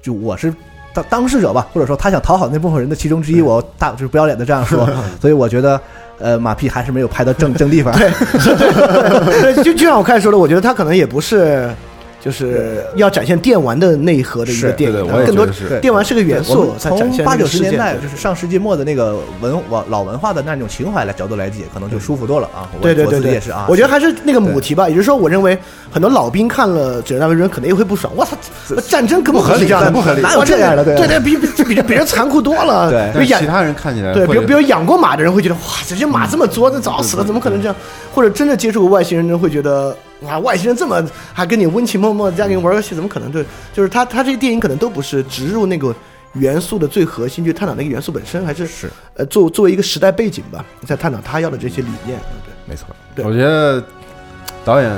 就我是当当事者吧，或者说他想讨好那部分人的其中之一，我大就是不要脸的这样说，所以我觉得，呃，马屁还是没有拍到正正地方。对，就就像我开始说的，我觉得他可能也不是就是要展现电玩的内核的一个电影，对对更多是电玩是个元素从八九十年代就是上世纪末的那个文文老文化的那种情怀来角度来解，可能就舒服多了啊。对对对对，自己也是啊。我觉得还是那个母题吧，也就是说，我认为很多老兵看了《指南大人》可能也会不爽。我操，战争根本不合理是这样的，不合理哪有这样的对对对，比比比比人残酷多了。对比如养但是其他人看起来对，比如比如养过马的人会觉得哇，这些马这么作，那早死了，怎么可能这样？或者真的接触过外星人的人会觉得哇，外星人这么还跟你温情脉脉，这样跟你玩游戏，怎么可能？对，就是他他这些电影可能都不是植入那个元素的最核心，去探讨那个元素本身，还是是呃作作为一个时代背景吧，在探讨他要的这些理念。对。没错，对我觉得导演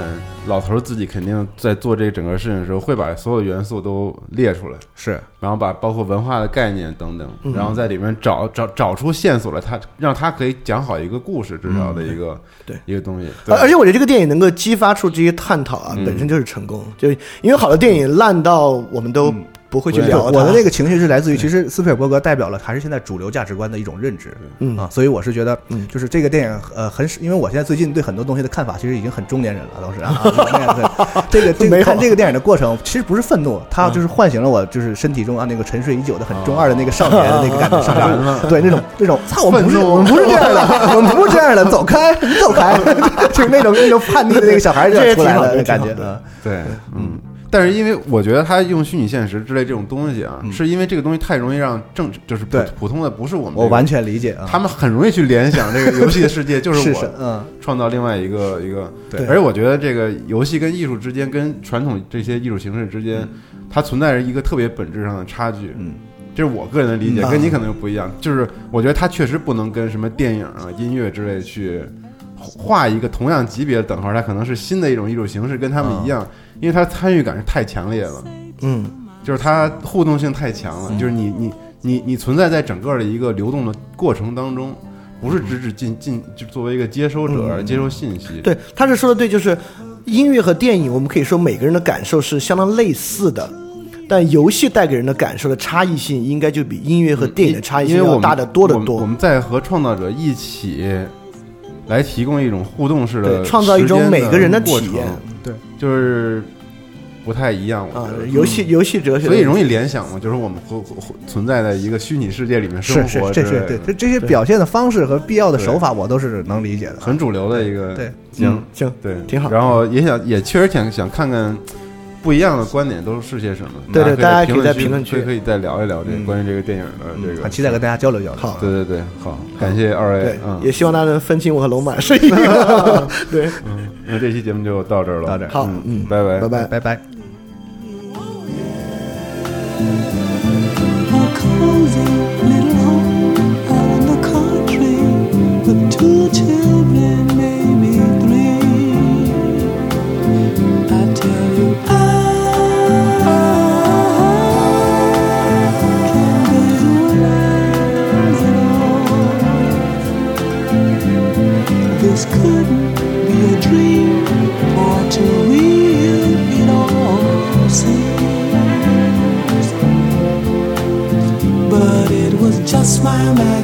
老头儿自己肯定在做这整个事情的时候，会把所有元素都列出来，是然后把包括文化的概念等等，嗯然后在里面找找找出线索来，他让他可以讲好一个故事，至少的一个、对一个东西。而而且我觉得这个电影能够激发出这些探讨啊，嗯本身就是成功。就因为好的电影烂到我们都不会去聊。我的那个情绪是来自于，其实斯皮尔伯格代表了还是现在主流价值观的一种认知，嗯。啊，所以我是觉得嗯，就是这个电影，呃，很，因为我现在最近对很多东西的看法，其实已经很中年人了，都是啊。对这个这 个看这个电影的过程，其实不是愤怒，它就是唤醒了我，就是身体中啊那个沉睡已久的很中二的那个少年的那个感觉 对那种那种，操，我们不是我们不是这样的，我们不是这样的，走开，你走开，就是那种那种叛逆的那个小孩就出来了的感觉，嗯对，嗯。但是因为我觉得他用虚拟现实之类这种东西啊，是因为这个东西太容易让正就是普对。普通的不是我们这个、我完全理解啊，他们很容易去联想这个游戏的世界就是 是我嗯，创造另外一个一个对。而且我觉得这个游戏跟艺术之间，跟传统这些艺术形式之间，它存在着一个特别本质上的差距。嗯，这是我个人的理解，嗯。跟你可能又不一样。就是我觉得它确实不能跟什么电影啊、音乐之类去画一个同样级别的等号，它可能是新的一种艺术形式，跟他们一样，因为它参与感是太强烈了，嗯，就是它互动性太强了，就是你你你你存在在整个的一个流动的过程当中。不是只只进进，就作为一个接收者而接收信息，对，他是说的对，就是音乐和电影，我们可以说每个人的感受是相当类似的。但游戏带给人的感受的差异性，应该就比音乐和电影的差异性要大得多得我们我多。们在和创造者一起来提供一种互动式的对，创造一种每个人的过程。体验对，就是不太一样。我啊觉得，游戏游戏哲学，所以容易联想嘛，就是我们会会会存在在一个虚拟世界里面生是是活之类的，这是对这这些表现的方式和必要的手法，我都是能理解的。很主流的一个对，行嗯行，对，挺好。然后也想也确实想想看看不一样的观点都是些什么。对对大家可以在评评论区可以再聊一聊这关于这个电影的这个。很期待跟大家交流交流。好对对对，好，感谢二位，，嗯，也希望大家能分清我和龙马是一个。对，那这期节目就到这儿了，到这儿好嗯嗯拜拜，拜拜。拜拜。a cozy little home out in the country with two children my man.